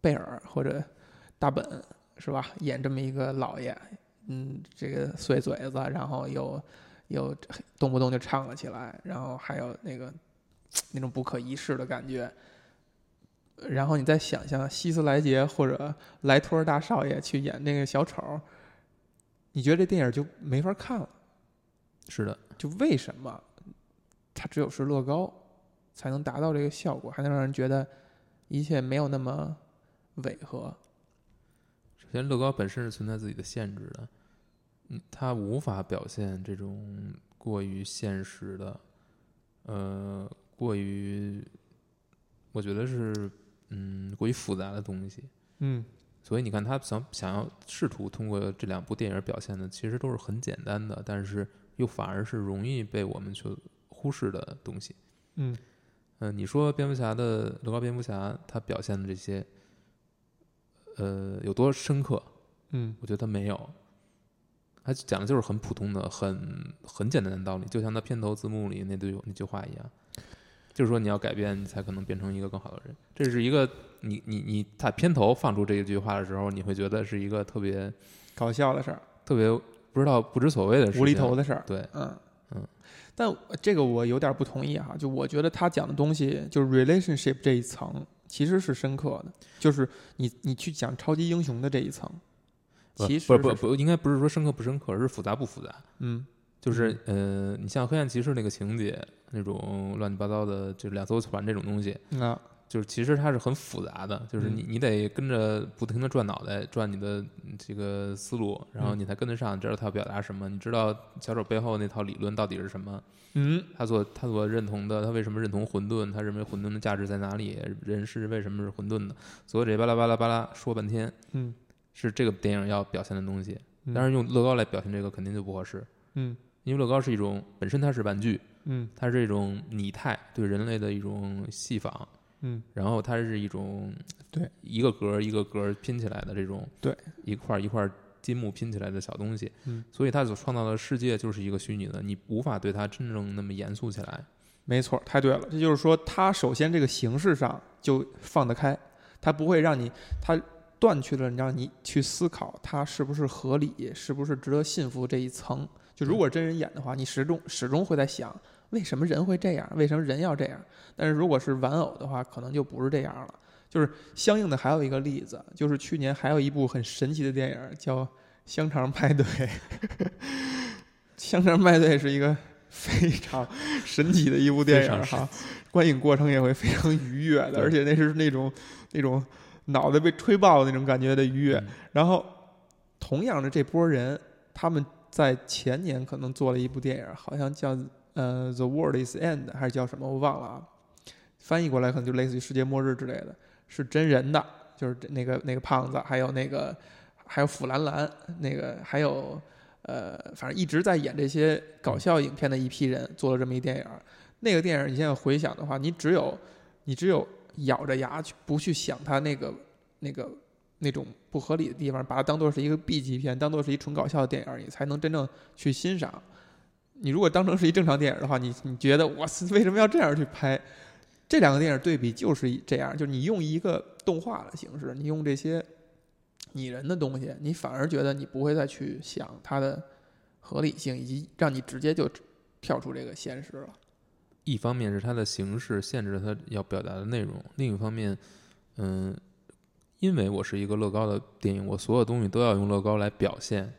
贝尔或者大本是吧，演这么一个老爷，嗯，这个碎嘴子，然后又又动不动就唱了起来，然后还有那个那种不可一世的感觉。然后你再想象希斯莱杰或者莱托尔大少爷去演那个小丑，你觉得这电影就没法看了？是的，就为什么他只有是乐高才能达到这个效果，还能让人觉得一切没有那么违和？首先乐高本身是存在自己的限制的，嗯，它无法表现这种过于现实的，呃，过于，我觉得是嗯过于复杂的东西。嗯所以你看，他想想要试图通过这两部电影表现的，其实都是很简单的，但是又反而是容易被我们去忽视的东西。嗯嗯、你说蝙蝠侠的乐高蝙蝠侠，他表现的这些，呃，有多深刻？嗯我觉得没有。他讲的就是很普通的、很很简单的道理，就像他片头字幕里那句那句话一样，就是说你要改变，你才可能变成一个更好的人。这是一个你你你他片头放出这一句话的时候，你会觉得是一个特别搞笑的事儿，特别不知道不知所谓的事，无厘头的事儿。对，嗯嗯，但这个我有点不同意哈，就我觉得他讲的东西，就是 relationship 这一层其实是深刻的，就是你你去讲超级英雄的这一层，其实是不不不应该不是说深刻不深刻，而是复杂不复杂。嗯就是呃，你像黑暗骑士那个情节，那种乱七八糟的，就两艘船这种东西，啊就是其实它是很复杂的，就是你嗯。你得跟着不停的转脑袋，转你的嗯这个思路，然后嗯。你才跟得上，你知道他要表达什么，你知道小丑背后那套理论到底是什么，嗯。他所他所认同的，他为什么认同混沌，他认为混沌的价值在哪里，人是为什么是混沌的，所有这巴拉巴拉巴拉说半天，嗯。是这个电影要表现的东西。但是用乐高来表现这个肯定就不合适，嗯。因为乐高是一种本身它是玩具，嗯。它是一种拟态，对人类的一种戏仿。嗯然后它是一种对一个格儿一个格儿拼起来的这种对一块儿一块儿积木拼起来的小东西，嗯，所以它所创造的世界就是一个虚拟的，你无法对它真正那么严肃起来。没错，太对了。这就是说，它首先这个形式上就放得开，它不会让你，它断去了让你去思考它是不是合理，是不是值得信服这一层。就如果真人演的话，你始终始终会在想，为什么人会这样？为什么人要这样？但是如果是玩偶的话，可能就不是这样了。就是相应的还有一个例子，就是去年还有一部很神奇的电影叫《香肠派对》。[laughs] 香肠派对是一个非常神奇的一部电影哈，观影过程也会非常愉悦的，而且那是那种那种脑袋被吹爆的那种感觉的愉悦。嗯然后，同样的这波人，他们在前年可能做了一部电影，好像叫呃《The World Is End》还是叫什么我忘了啊，翻译过来可能就类似于世界末日之类的，是真人的，就是那个那个胖子，还有那个还有腐兰兰，那个还有呃，反正一直在演这些搞笑影片的一批人做了这么一电影。那个电影你现在回想的话，你只有你只有咬着牙去不去想它那个那个那种不合理的地方，把它当做是一个 B 级片，当做是一纯搞笑的电影，你才能真正去欣赏。你如果当成是一正常电影的话，你你觉得我为什么要这样去拍？这两个电影对比就是这样，就是你用一个动画的形式，你用这些拟人的东西，你反而觉得你不会再去想它的合理性，以及让你直接就跳出这个现实了。一方面是它的形式限制了它要表达的内容，另一方面，嗯，因为我是一个乐高的电影，我所有东西都要用乐高来表现。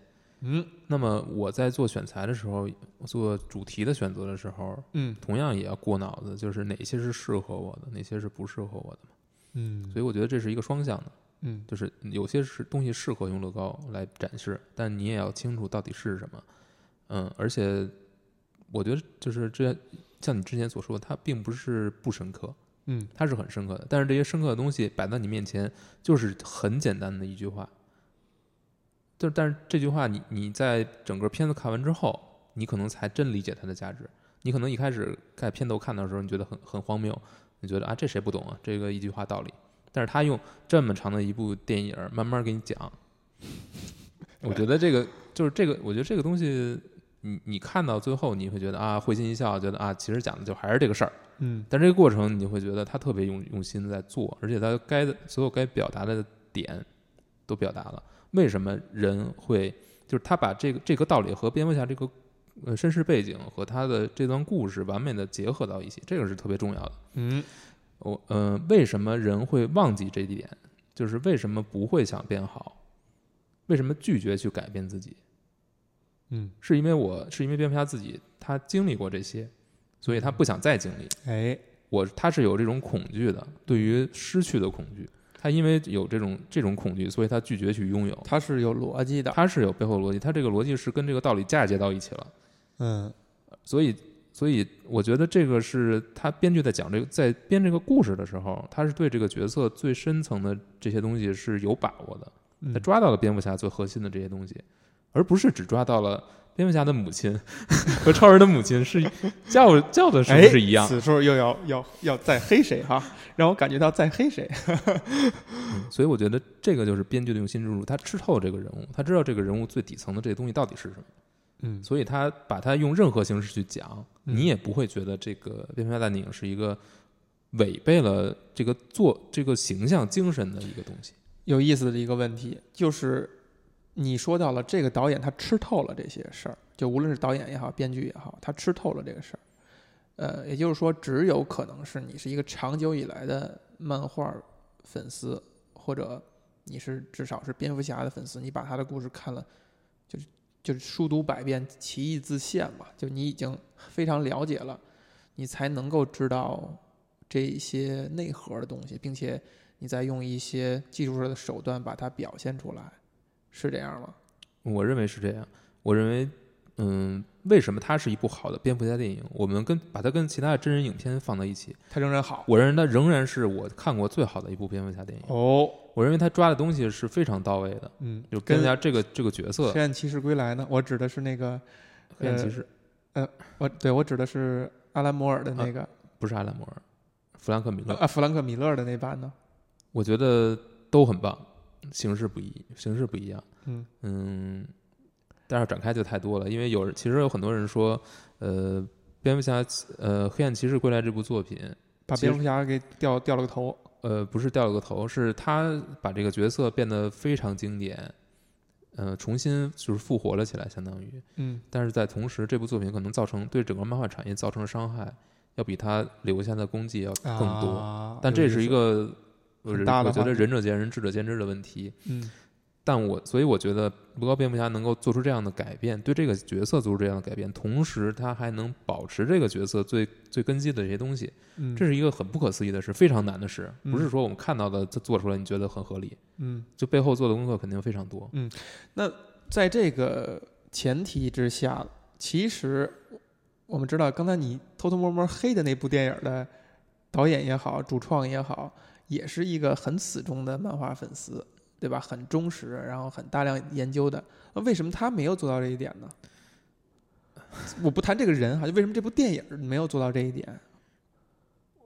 嗯那么我在做选材的时候，做主题的选择的时候，嗯同样也要过脑子，就是哪些是适合我的，哪些是不适合我的嘛。嗯所以我觉得这是一个双向的，嗯就是有些是东西适合用乐高来展示，但你也要清楚到底是什么。嗯，而且我觉得就是这像你之前所说的，它并不是不深刻，嗯它是很深刻的，但是这些深刻的东西摆在你面前，就是很简单的一句话。就但是这句话你，你在整个片子看完之后，你可能才真理解它的价值。你可能一开始在片头看的时候，你觉得很很荒谬，你觉得啊这谁不懂啊，这个一句话道理。但是他用这么长的一部电影慢慢给你讲，我觉得这个就是这个，我觉得这个东西，你你看到最后，你会觉得啊会心一笑，觉得啊其实讲的就还是这个事儿。嗯但这个过程，你会觉得他特别用用心在做，而且他该的所有该表达的点都表达了。为什么人会就是他把这个这个道理和蝙蝠侠这个呃身世背景和他的这段故事完美的结合到一起，这个是特别重要的。嗯我呃，为什么人会忘记这一点？就是为什么不会想变好？为什么拒绝去改变自己？嗯，是因为我是因为蝙蝠侠自己他经历过这些，所以他不想再经历。哎，我他是有这种恐惧的，对于失去的恐惧。他因为有这种这种恐惧，所以他拒绝去拥有。它是有逻辑的。他是有背后的逻辑，他这个逻辑是跟这个道理嫁接到一起了。嗯所以，所以我觉得这个是他编剧在讲这个，在编这个故事的时候，他是对这个角色最深层的这些东西是有把握的。嗯他抓到了蝙蝠侠最核心的这些东西，而不是只抓到了蝙蝠侠的母亲 [laughs] 和超人的母亲是叫叫的是不是一样？哎此处又要要要再黑谁哈？让我感觉到再黑谁。所以我觉得这个就是编剧的用心之处，他吃透这个人物，他知道这个人物最底层的这些东西到底是什么，嗯所以他把它用任何形式去讲，嗯你也不会觉得这个蝙蝠侠大电影是一个违背了这个做这个形象精神的一个东西。有意思的一个问题就是，你说到了这个导演他吃透了这些事儿，就无论是导演也好，编剧也好，他吃透了这个事儿。呃，也就是说，只有可能是你是一个长久以来的漫画粉丝，或者你是至少是蝙蝠侠的粉丝，你把他的故事看了，就是就是书读百遍，其义自现嘛，就你已经非常了解了，你才能够知道这一些内核的东西，并且你再用一些技术上的手段把它表现出来，是这样吗？我认为是这样。我认为，嗯，为什么它是一部好的蝙蝠侠电影？我们跟把它跟其他的真人影片放在一起，它仍然好。我认为它仍然是我看过最好的一部蝙蝠侠电影。哦，我认为他抓的东西是非常到位的。嗯，就蝙蝠侠这个这个角色，黑暗骑士归来呢？我指的是那个黑暗骑士，呃我对我指的是阿兰摩尔的那个，不是阿兰摩尔，弗兰克米勒啊，弗兰克米勒的那版呢？我觉得都很棒，形式不一，形式不一样。嗯嗯，但是展开就太多了，因为有人其实有很多人说，呃，蝙蝠侠呃黑暗骑士归来这部作品把蝙蝠侠给掉掉了个头。呃，不是掉了个头，是他把这个角色变得非常经典，呃，重新就是复活了起来，相当于。嗯。但是在同时，这部作品可能造成对整个漫画产业造成的伤害，要比他留下的功绩要更多。啊、但这是一个，我很大的觉得仁者见仁，智者见智的问题。嗯。但我所以我觉得，不高蝙蝠侠能够做出这样的改变，对这个角色做出这样的改变，同时他还能保持这个角色最最根基的这些东西，嗯，这是一个很不可思议的事，非常难的事，嗯不是说我们看到的他做出来你觉得很合理，嗯就背后做的功课肯定非常多。嗯，那在这个前提之下，其实我们知道，刚才你偷偷摸摸黑的那部电影的导演也好，主创也好，也是一个很死忠的漫画粉丝，对吧？很忠实，然后很大量研究的。那为什么他没有做到这一点呢？[laughs] 我不谈这个人哈，就为什么这部电影没有做到这一点？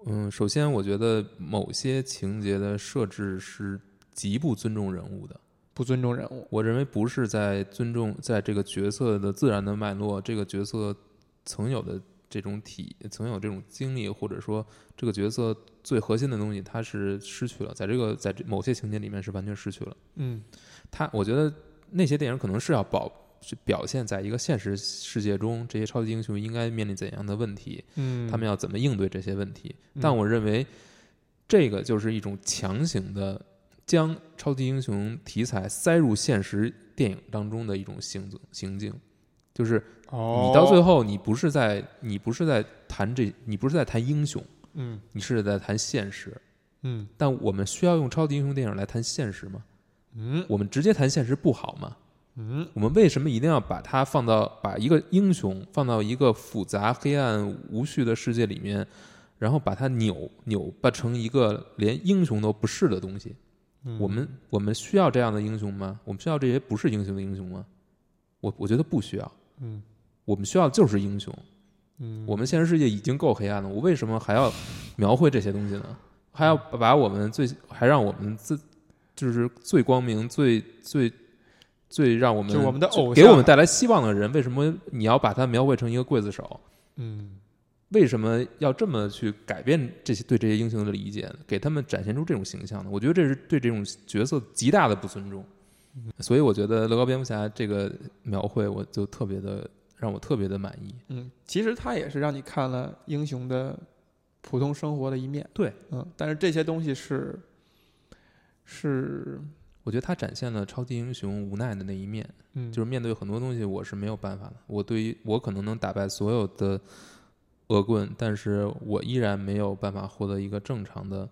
嗯，首先我觉得某些情节的设置是极不尊重人物的。不尊重人物。我认为不是在尊重在这个角色的自然的脉络，这个角色曾有的这种体，曾有这种经历，或者说这个角色最核心的东西，他是失去了，在这个在这某些情节里面是完全失去了。嗯他，我觉得那些电影可能是要保表现在一个现实世界中，这些超级英雄应该面临怎样的问题，嗯，他们要怎么应对这些问题。嗯但我认为，这个就是一种强行的将超级英雄题材塞入现实电影当中的一种行径行径，就是哦，你到最后，你不是在你不是在谈这，你不是在谈英雄，嗯你是在谈现实。嗯但我们需要用超级英雄电影来谈现实吗？嗯我们直接谈现实不好吗？嗯我们为什么一定要把它放到把一个英雄放到一个复杂、黑暗、无序的世界里面，然后把它扭扭巴成一个连英雄都不是的东西？嗯，我们我们需要这样的英雄吗？我们需要这些不是英雄的英雄吗？我我觉得不需要。嗯我们需要的就是英雄。嗯，我们现实世界已经够黑暗了，我为什么还要描绘这些东西呢？还要把我们最还让我们自就是最光明、最最最让我们就是我们的偶像给我们带来希望的人，为什么你要把他描绘成一个刽子手？嗯为什么要这么去改变这些对这些英雄的理解，给他们展现出这种形象呢？我觉得这是对这种角色极大的不尊重。所以我觉得乐高蝙蝠侠这个描绘，我就特别的让我特别的满意。嗯，其实他也是让你看了英雄的普通生活的一面。对，嗯，但是这些东西是是我觉得他展现了超级英雄无奈的那一面，嗯，就是面对很多东西，我是没有办法的。我对于我可能能打败所有的恶棍，但是我依然没有办法获得一个正常的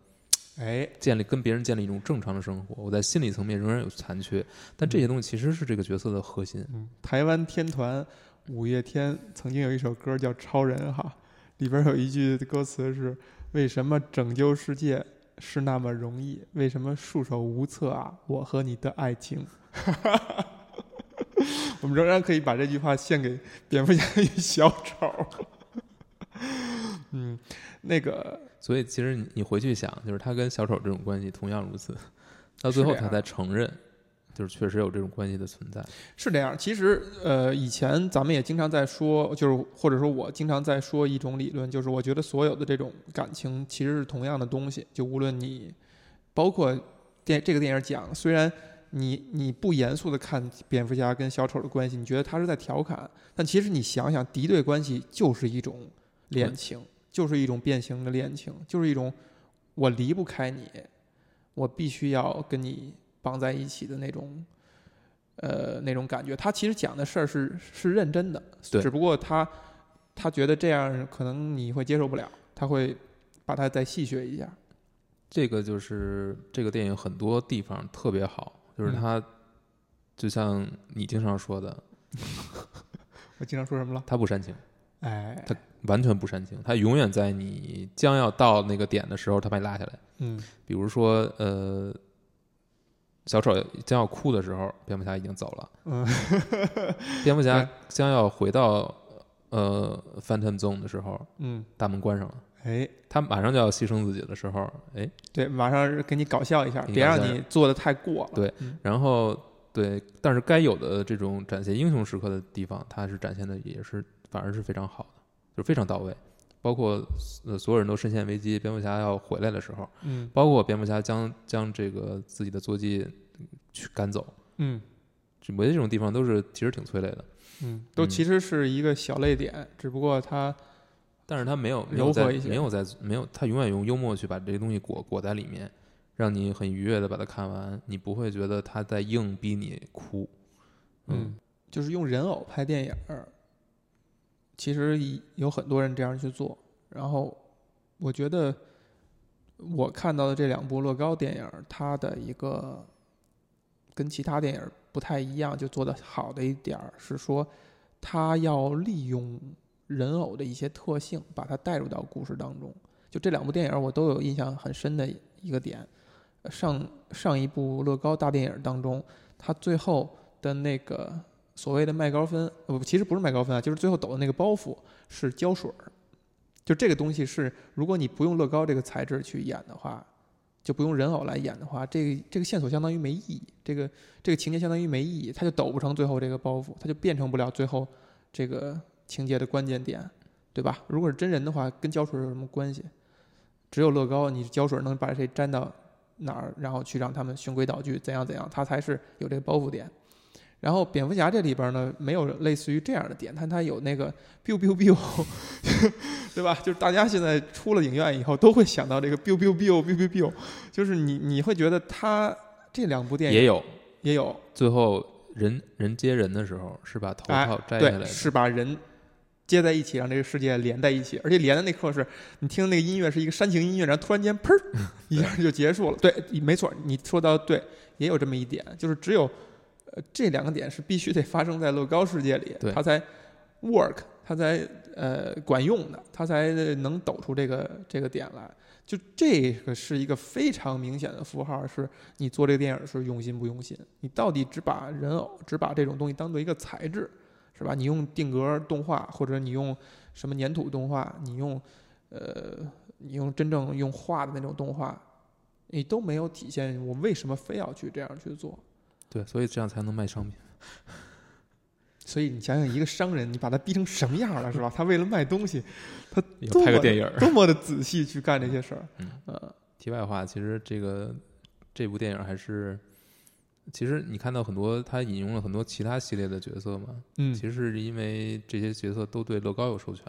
哎，建立跟别人建立一种正常的生活。我在心理层面仍然有残缺，但这些东西其实是这个角色的核心。嗯，台湾天团五月天曾经有一首歌叫《超人》哈，里边有一句歌词是：“为什么拯救世界是那么容易？为什么束手无策啊？我和你的爱情。” [laughs] 我们仍然可以把这句话献给蝙蝠侠与小丑。嗯，那个所以其实你你回去想，就是他跟小丑这种关系同样如此，到最后他才承认，就是确实有这种关系的存在。是这样，其实呃，以前咱们也经常在说，就是或者说我经常在说一种理论，就是我觉得所有的这种感情其实是同样的东西，就无论你包括电这个电影讲，虽然你你不严肃的看蝙蝠侠跟小丑的关系，你觉得他是在调侃，但其实你想想，敌对关系就是一种恋情，就是一种变形的恋情，就是一种我离不开你，我必须要跟你绑在一起的那种。呃，那种感觉，他其实讲的事儿是是认真的，对只不过他他觉得这样可能你会接受不了，他会把它再细学一下。这个就是这个电影很多地方特别好，就是嗯它就像你经常说的，[laughs] 我经常说什么了？它不煽情，哎，它完全不煽情，他永远在你将要到那个点的时候，他把你拉下来。嗯。比如说，呃，小丑将要哭的时候，蝙蝠侠已经走了。嗯，[laughs] 蝙蝠侠将要回到呃 Phantom Zone 的时候，嗯，大门关上了。哎，他马上就要牺牲自己的时候，哎，对，马上是给你搞笑一下，别让你做的太过了。对嗯。然后对，但是该有的这种展现英雄时刻的地方，他是展现的也是反而是非常好的，就非常到位。包括呃所有人都深陷危机，蝙蝠侠要回来的时候，嗯。包括蝙蝠侠将将这个自己的坐骑去赶走，嗯。就我觉得这种地方都是其实挺催泪的，嗯，都嗯其实是一个小泪点，只不过他但是他没有没有在没有在没有他永远用幽默去把这些东西裹裹在里面，让你很愉悦的把它看完，你不会觉得他在硬逼你哭，嗯，就是用人偶拍电影儿，其实有很多人这样去做。然后，我觉得我看到的这两部乐高电影，它的一个跟其他电影不太一样，就做的好的一点是说，它要利用人偶的一些特性，把它带入到故事当中。就这两部电影，我都有印象很深的一个点。上上一部乐高大电影当中，它最后的那个所谓的麦高芬，不，其实不是麦高芬啊，就是最后抖的那个包袱是胶水儿。就这个东西是，如果你不用乐高这个材质去演的话，就不用人偶来演的话，这个这个线索相当于没意义，这个这个情节相当于没意义，它就抖不成最后这个包袱，它就变成不了最后这个情节的关键点，对吧？如果是真人的话，跟胶水有什么关系？只有乐高，你胶水能把谁粘到哪儿，然后去让他们循规蹈矩，怎样怎样，它才是有这个包袱点。然后蝙蝠侠这里边呢，没有类似于这样的点，但它有那个 biu biu biu，[laughs] 对吧？就是大家现在出了影院以后，都会想到这个 biu biu biu biu biu biu，就是你你会觉得它这两部电影也有也有最后人人接人的时候是把头哎套摘下来是把人接在一起，让这个世界连在一起，而且连的那刻是你听那个音乐是一个煽情音乐，然后突然间砰 [laughs] 一下就结束了。对，没错，你说到对，也有这么一点，就是只有呃这两个点是必须得发生在乐高世界里，对它才 work，它才呃管用的，它才能抖出这个这个点来。就这个是一个非常明显的符号，是你做这个电影是用心不用心？你到底只把人偶，只把这种东西当做一个材质，是吧？你用定格动画，或者你用什么粘土动画，你用呃，你用真正用画的那种动画，你都没有体现我为什么非要去这样去做。对，所以这样才能卖商品。[laughs] 所以你想想，一个商人，你把他逼成什么样了，是吧？他为了卖东西，他要拍个电影。多么的仔细去干这些事儿。嗯呃，题外话，其实这个这部电影还是，其实你看到很多他引用了很多其他系列的角色嘛，嗯其实是因为这些角色都对乐高有授权。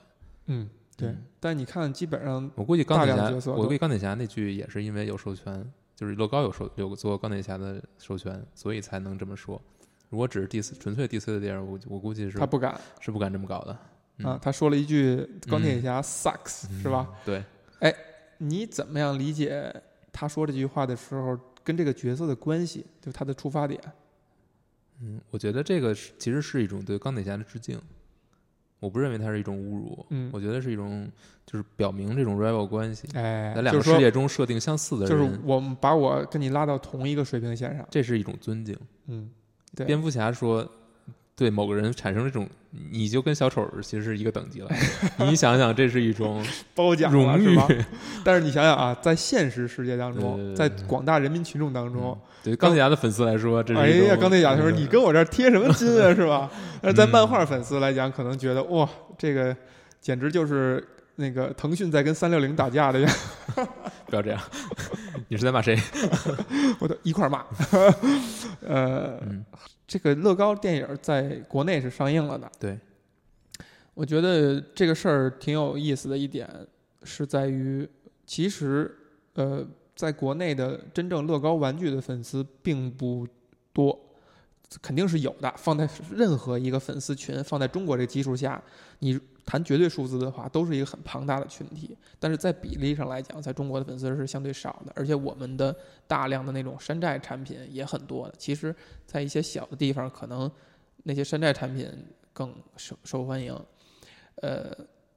嗯，对嗯。但你看，基本上我估计钢铁侠我估计钢铁侠那句也是因为有授权，就是乐高有授有做钢铁侠的授权，所以才能这么说。如果只是 DC 纯粹 DC 的电影，我我估计是他不敢是不敢这么搞的，嗯啊。他说了一句“钢铁侠 sucks”，是吧？？对，哎你怎么样理解他说这句话的时候跟这个角色的关系，就他的出发点？嗯，我觉得这个是其实是一种对钢铁侠的致敬，我不认为它是一种侮辱，嗯我觉得是一种就是表明这种 rival 关系，哎，在两个世界中设定相似的人就是，我们把我跟你拉到同一个水平线上。这是一种尊敬。嗯，对蝙蝠侠说。对某个人产生这种，你就跟小丑儿其实是一个等级了。你想想，这是一种 [laughs] 褒奖荣誉？[laughs] 但是你想想啊，在现实世界当中，对对对在广大人民群众当中嗯，对钢铁侠的粉丝来说，这是哎呀，钢铁侠他说嗯你跟我这儿贴什么金啊，是吧？[laughs] 但是在漫画粉丝来讲，可能觉得哇，这个简直就是那个腾讯在跟三六零打架的呀，不要这样，你是在骂谁？我都一块儿骂。呃，嗯，这个乐高电影在国内是上映了的。对，我觉得这个事儿挺有意思的一点是在于，其实呃，在国内的真正乐高玩具的粉丝并不多，肯定是有的。放在任何一个粉丝群，放在中国这个基数下，你谈绝对数字的话，都是一个很庞大的群体。但是在比例上来讲，在中国的粉丝是相对少的，而且我们的大量的那种山寨产品也很多的。其实，在一些小的地方，可能那些山寨产品更受受欢迎。呃，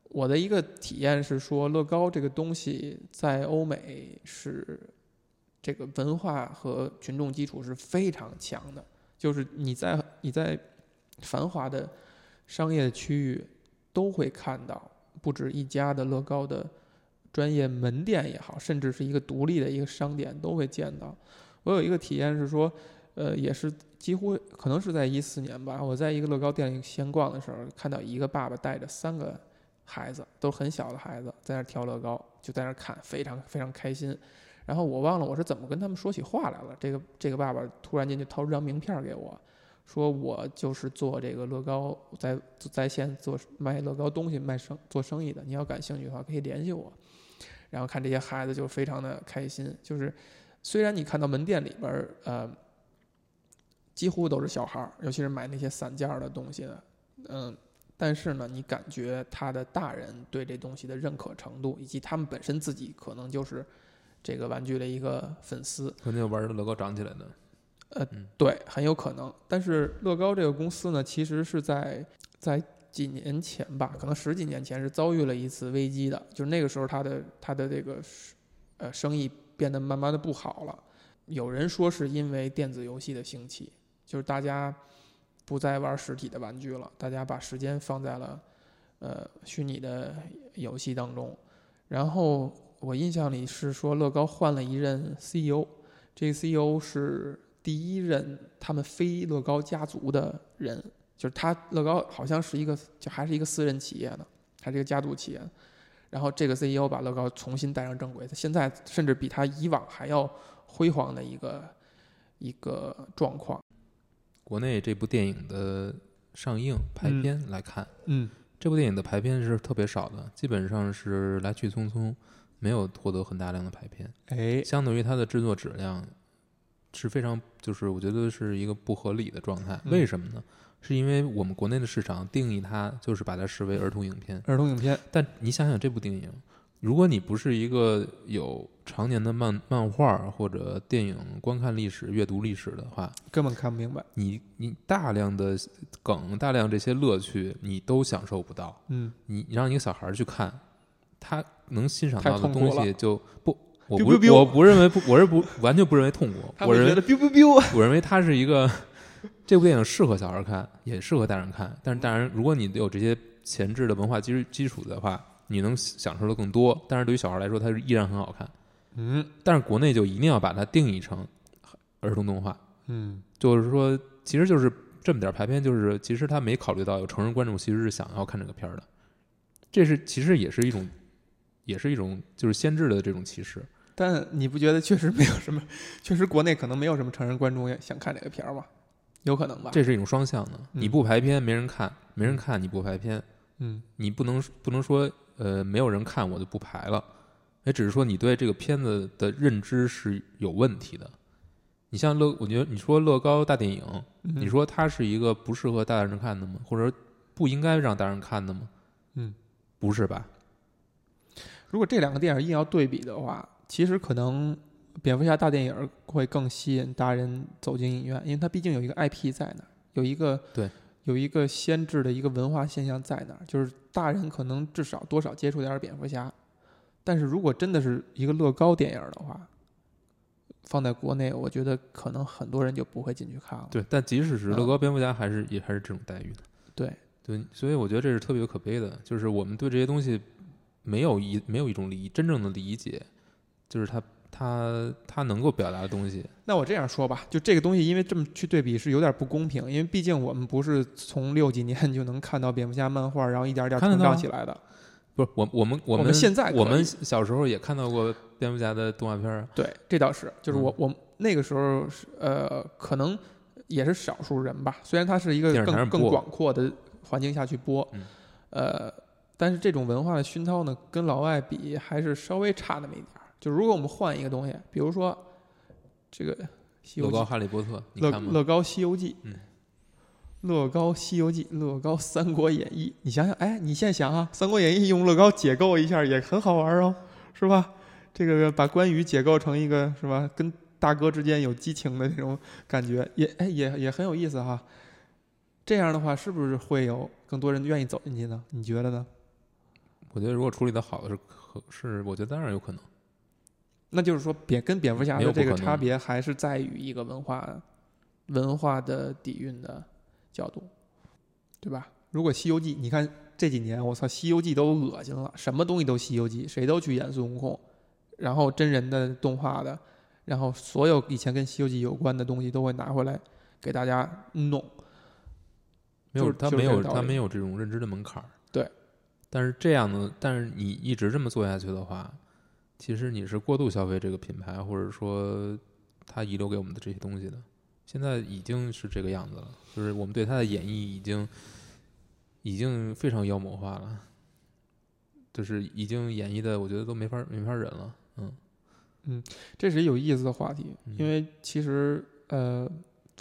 我的一个体验是说，乐高这个东西在欧美是这个文化和群众基础是非常强的。就是你在你在繁华的商业区域都会看到不止一家的乐高的专业门店也好，甚至是一个独立的一个商店都会见到。我有一个体验是说，呃，也是几乎可能是在一四年吧，我在一个乐高店里闲逛的时候，看到一个爸爸带着三个孩子，都很小的孩子，在那儿跳乐高，就在那看，非常非常开心。然后我忘了我是怎么跟他们说起话来了。这个这个爸爸突然间就掏出张名片给我，说我就是做这个乐高在在线做卖乐高东西卖生做生意的，你要感兴趣的话可以联系我。然后看这些孩子就非常的开心，就是虽然你看到门店里边儿呃几乎都是小孩儿，尤其是买那些散件儿的东西的，嗯，但是呢，你感觉他的大人对这东西的认可程度，以及他们本身自己可能就是。这个玩具的一个粉丝，肯定玩的乐高长起来的，呃，对，很有可能。但是乐高这个公司呢，其实是在在几年前吧，可能十几年前是遭遇了一次危机的，就是那个时候它的它的这个呃生意变得慢慢的不好了。有人说是因为电子游戏的兴起，就是大家不再玩实体的玩具了，大家把时间放在了呃虚拟的游戏当中，然后。我印象里是说乐高换了一任 CEO，这个 CEO 是第一任他们非乐高家族的人，就是他乐高好像是一个就还是一个私人企业呢，还是一个家族企业。然后这个 CEO 把乐高重新带上正轨，他现在甚至比他以往还要辉煌的一个一个状况。国内这部电影的上映排片来看，嗯，这部电影的排片是特别少的，基本上是来去匆匆。没有获得很大量的排片，哎，相对于它的制作质量是非常，就是我觉得是一个不合理的状态。为什么呢？是因为我们国内的市场定义它就是把它视为儿童影片，儿童影片。但你想想这部电影，如果你不是一个有常年的漫漫画或者电影观看历史、阅读历史的话，根本看不明白。你你大量的梗、大量这些乐趣，你都享受不到。嗯，你你让一个小孩去看。他能欣赏到的东西就不，我不我不认为不，我是不完全不认为痛苦。我认为 biu biu biu，我认为它是一个这部电影适合小孩看，也适合大人看。但是大人，如果你有这些前置的文化基基础的话，你能享受的更多。但是对于小孩来说，它是依然很好看。嗯，但是国内就一定要把它定义成儿童动画。嗯，就是说，其实就是这么点排片，就是其实他没考虑到有成人观众其实是想要看这个片儿的。这是其实也是一种。也是一种就是先制的这种歧视，但你不觉得确实没有什么，[laughs] 确实国内可能没有什么成人观众想看这个片儿吗？有可能吧。这是一种双向的，你不排片没人看，没人看你不排片，嗯，你不能不能说呃没有人看我就不排了，也只是说你对这个片子的认知是有问题的。你像乐，我觉得你说乐高大电影，你说它是一个不适合大人看的吗？或者不应该让大人看的吗？嗯，不是吧？如果这两个电影硬要对比的话，其实可能蝙蝠侠大电影会更吸引大人走进影院，因为它毕竟有一个 IP 在那儿，有一个对，有一个先制的一个文化现象在那儿，就是大人可能至少多少接触点蝙蝠侠。但是如果真的是一个乐高电影的话，放在国内，我觉得可能很多人就不会进去看了。对，但即使是乐高蝙蝠侠，还是也还是这种待遇的。对对，所以我觉得这是特别可悲的，就是我们对这些东西。没有一没有一种理真正的理解，就是他他他能够表达的东西。那我这样说吧，就这个东西，因为这么去对比是有点不公平，因为毕竟我们不是从六几年就能看到蝙蝠侠漫画，然后一点点成长起来的。不是我我们我们现在我们小时候也看到过蝙蝠侠的动画片儿。对，这倒是，就是我我那个时候是呃，可能也是少数人吧。虽然它是一个更更广阔的环境下去播，呃。但是这种文化的熏陶呢，跟老外比还是稍微差那么一点儿。就如果我们换一个东西，比如说这个西游记乐高哈利波特，你乐看吗？乐高西游记，嗯，乐高西游记，乐高三国演义，你想想，哎，你现在想啊，三国演义用乐高解构一下也很好玩哦，是吧？这个把关羽解构成一个是吧，跟大哥之间有激情的那种感觉，也哎也也很有意思哈。这样的话，是不是会有更多人愿意走进去呢？你觉得呢？我觉得如果处理的好的是可是，我觉得当然有可能。那就是说，蝙跟蝙蝠侠有的这个差别还是在于一个文化文化的底蕴的角度，对吧？如果《西游记》，你看这几年，我操，《西游记》都恶心了，什么东西都《西游记》，谁都去演孙悟空，然后真人的、动画的，然后所有以前跟《西游记》有关的东西都会拿回来给大家弄。没有，他没有，他没有这种认知的门槛儿。对。但是这样的？但是你一直这么做下去的话，其实你是过度消费这个品牌，或者说他遗留给我们的这些东西的。现在已经是这个样子了，就是我们对他的演绎已经已经非常妖魔化了，就是已经演绎的，我觉得都没法没法忍了。嗯嗯，这是有意思的话题，嗯因为其实呃，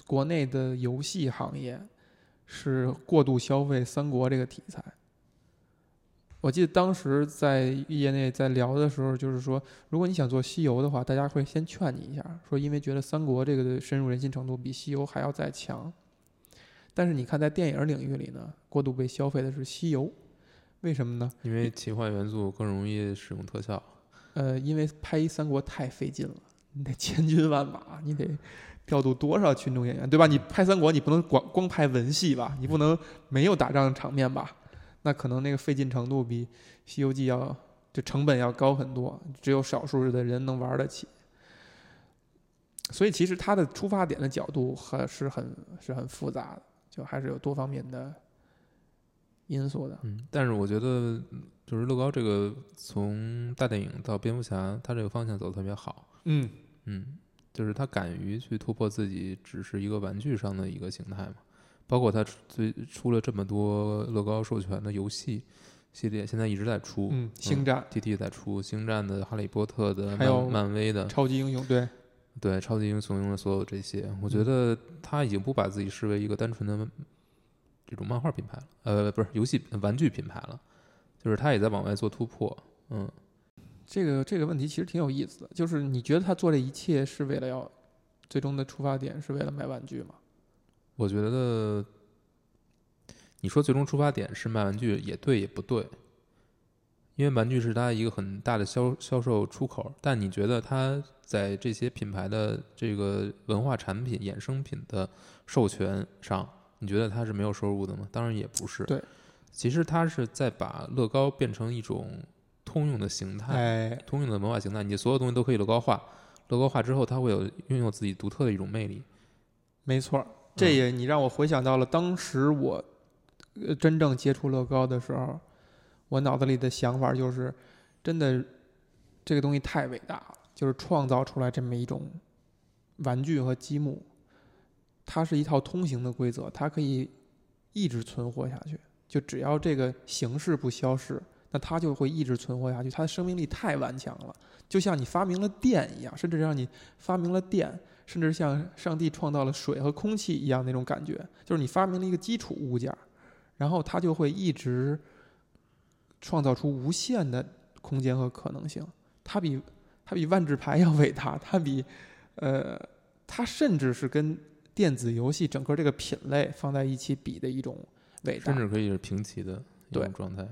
国内的游戏行业是过度消费三国这个题材。我记得当时在业内在聊的时候，就是说，如果你想做西游的话，大家会先劝你一下，说因为觉得三国这个的深入人心程度比西游还要再强。但是你看，在电影领域里呢，过度被消费的是西游，为什么呢？因为奇幻元素更容易使用特效。呃，因为拍一三国太费劲了，你得千军万马，你得调度多少群众演员，对吧？你拍三国，你不能光光拍文戏吧？你不能没有打仗场面吧？那可能那个费劲程度比《西游记》要就成本要高很多，只有少数的人能玩得起。所以其实它的出发点的角度还是很是很复杂的，就还是有多方面的因素的。嗯，但是我觉得嗯就是乐高这个从大电影到蝙蝠侠，它这个方向走的特别好。嗯，嗯，就是他敢于去突破自己只是一个玩具上的一个形态嘛。包括他最出了这么多乐高授权的游戏系列，现在一直在出。嗯，星战、T T 在出星战的、哈利波特的、还有漫漫威的，超级英雄，对，对超级英雄用的所有这些，我嗯觉得他已经不把自己视为一个单纯的这种漫画品牌了，呃，不是游戏玩具品牌了，就是他也在往外做突破。嗯，这个这个问题其实挺有意思的，就是你觉得他做这一切是为了要最终的出发点是为了卖玩具吗？我觉得你说最终出发点是卖玩具，也对也不对，因为玩具是它一个很大的销销售出口。但你觉得它在这些品牌的这个文化产品、衍生品的授权上，你觉得它是没有收入的吗？当然也不是。对，其实它是在把乐高变成一种通用的形态。哎，通用的文化形态，你所有东西都可以乐高化。乐高化之后，它会有拥有自己独特的一种魅力。没错儿，这也你让我回想到了当时我呃真正接触乐高的时候，我脑子里的想法就是，真的这个东西太伟大了，就是创造出来这么一种玩具和积木，它是一套通行的规则，它可以一直存活下去。就只要这个形式不消逝，那它就会一直存活下去。它的生命力太顽强了，就像你发明了电一样，甚至让你发明了电，甚至像上帝创造了水和空气一样那种感觉，就是你发明了一个基础物件儿，然后它就会一直创造出无限的空间和可能性。它比它比万智牌要伟大，它比呃，它甚至是跟电子游戏整个这个品类放在一起比的一种伟大甚。至可以是平齐的一对种状态。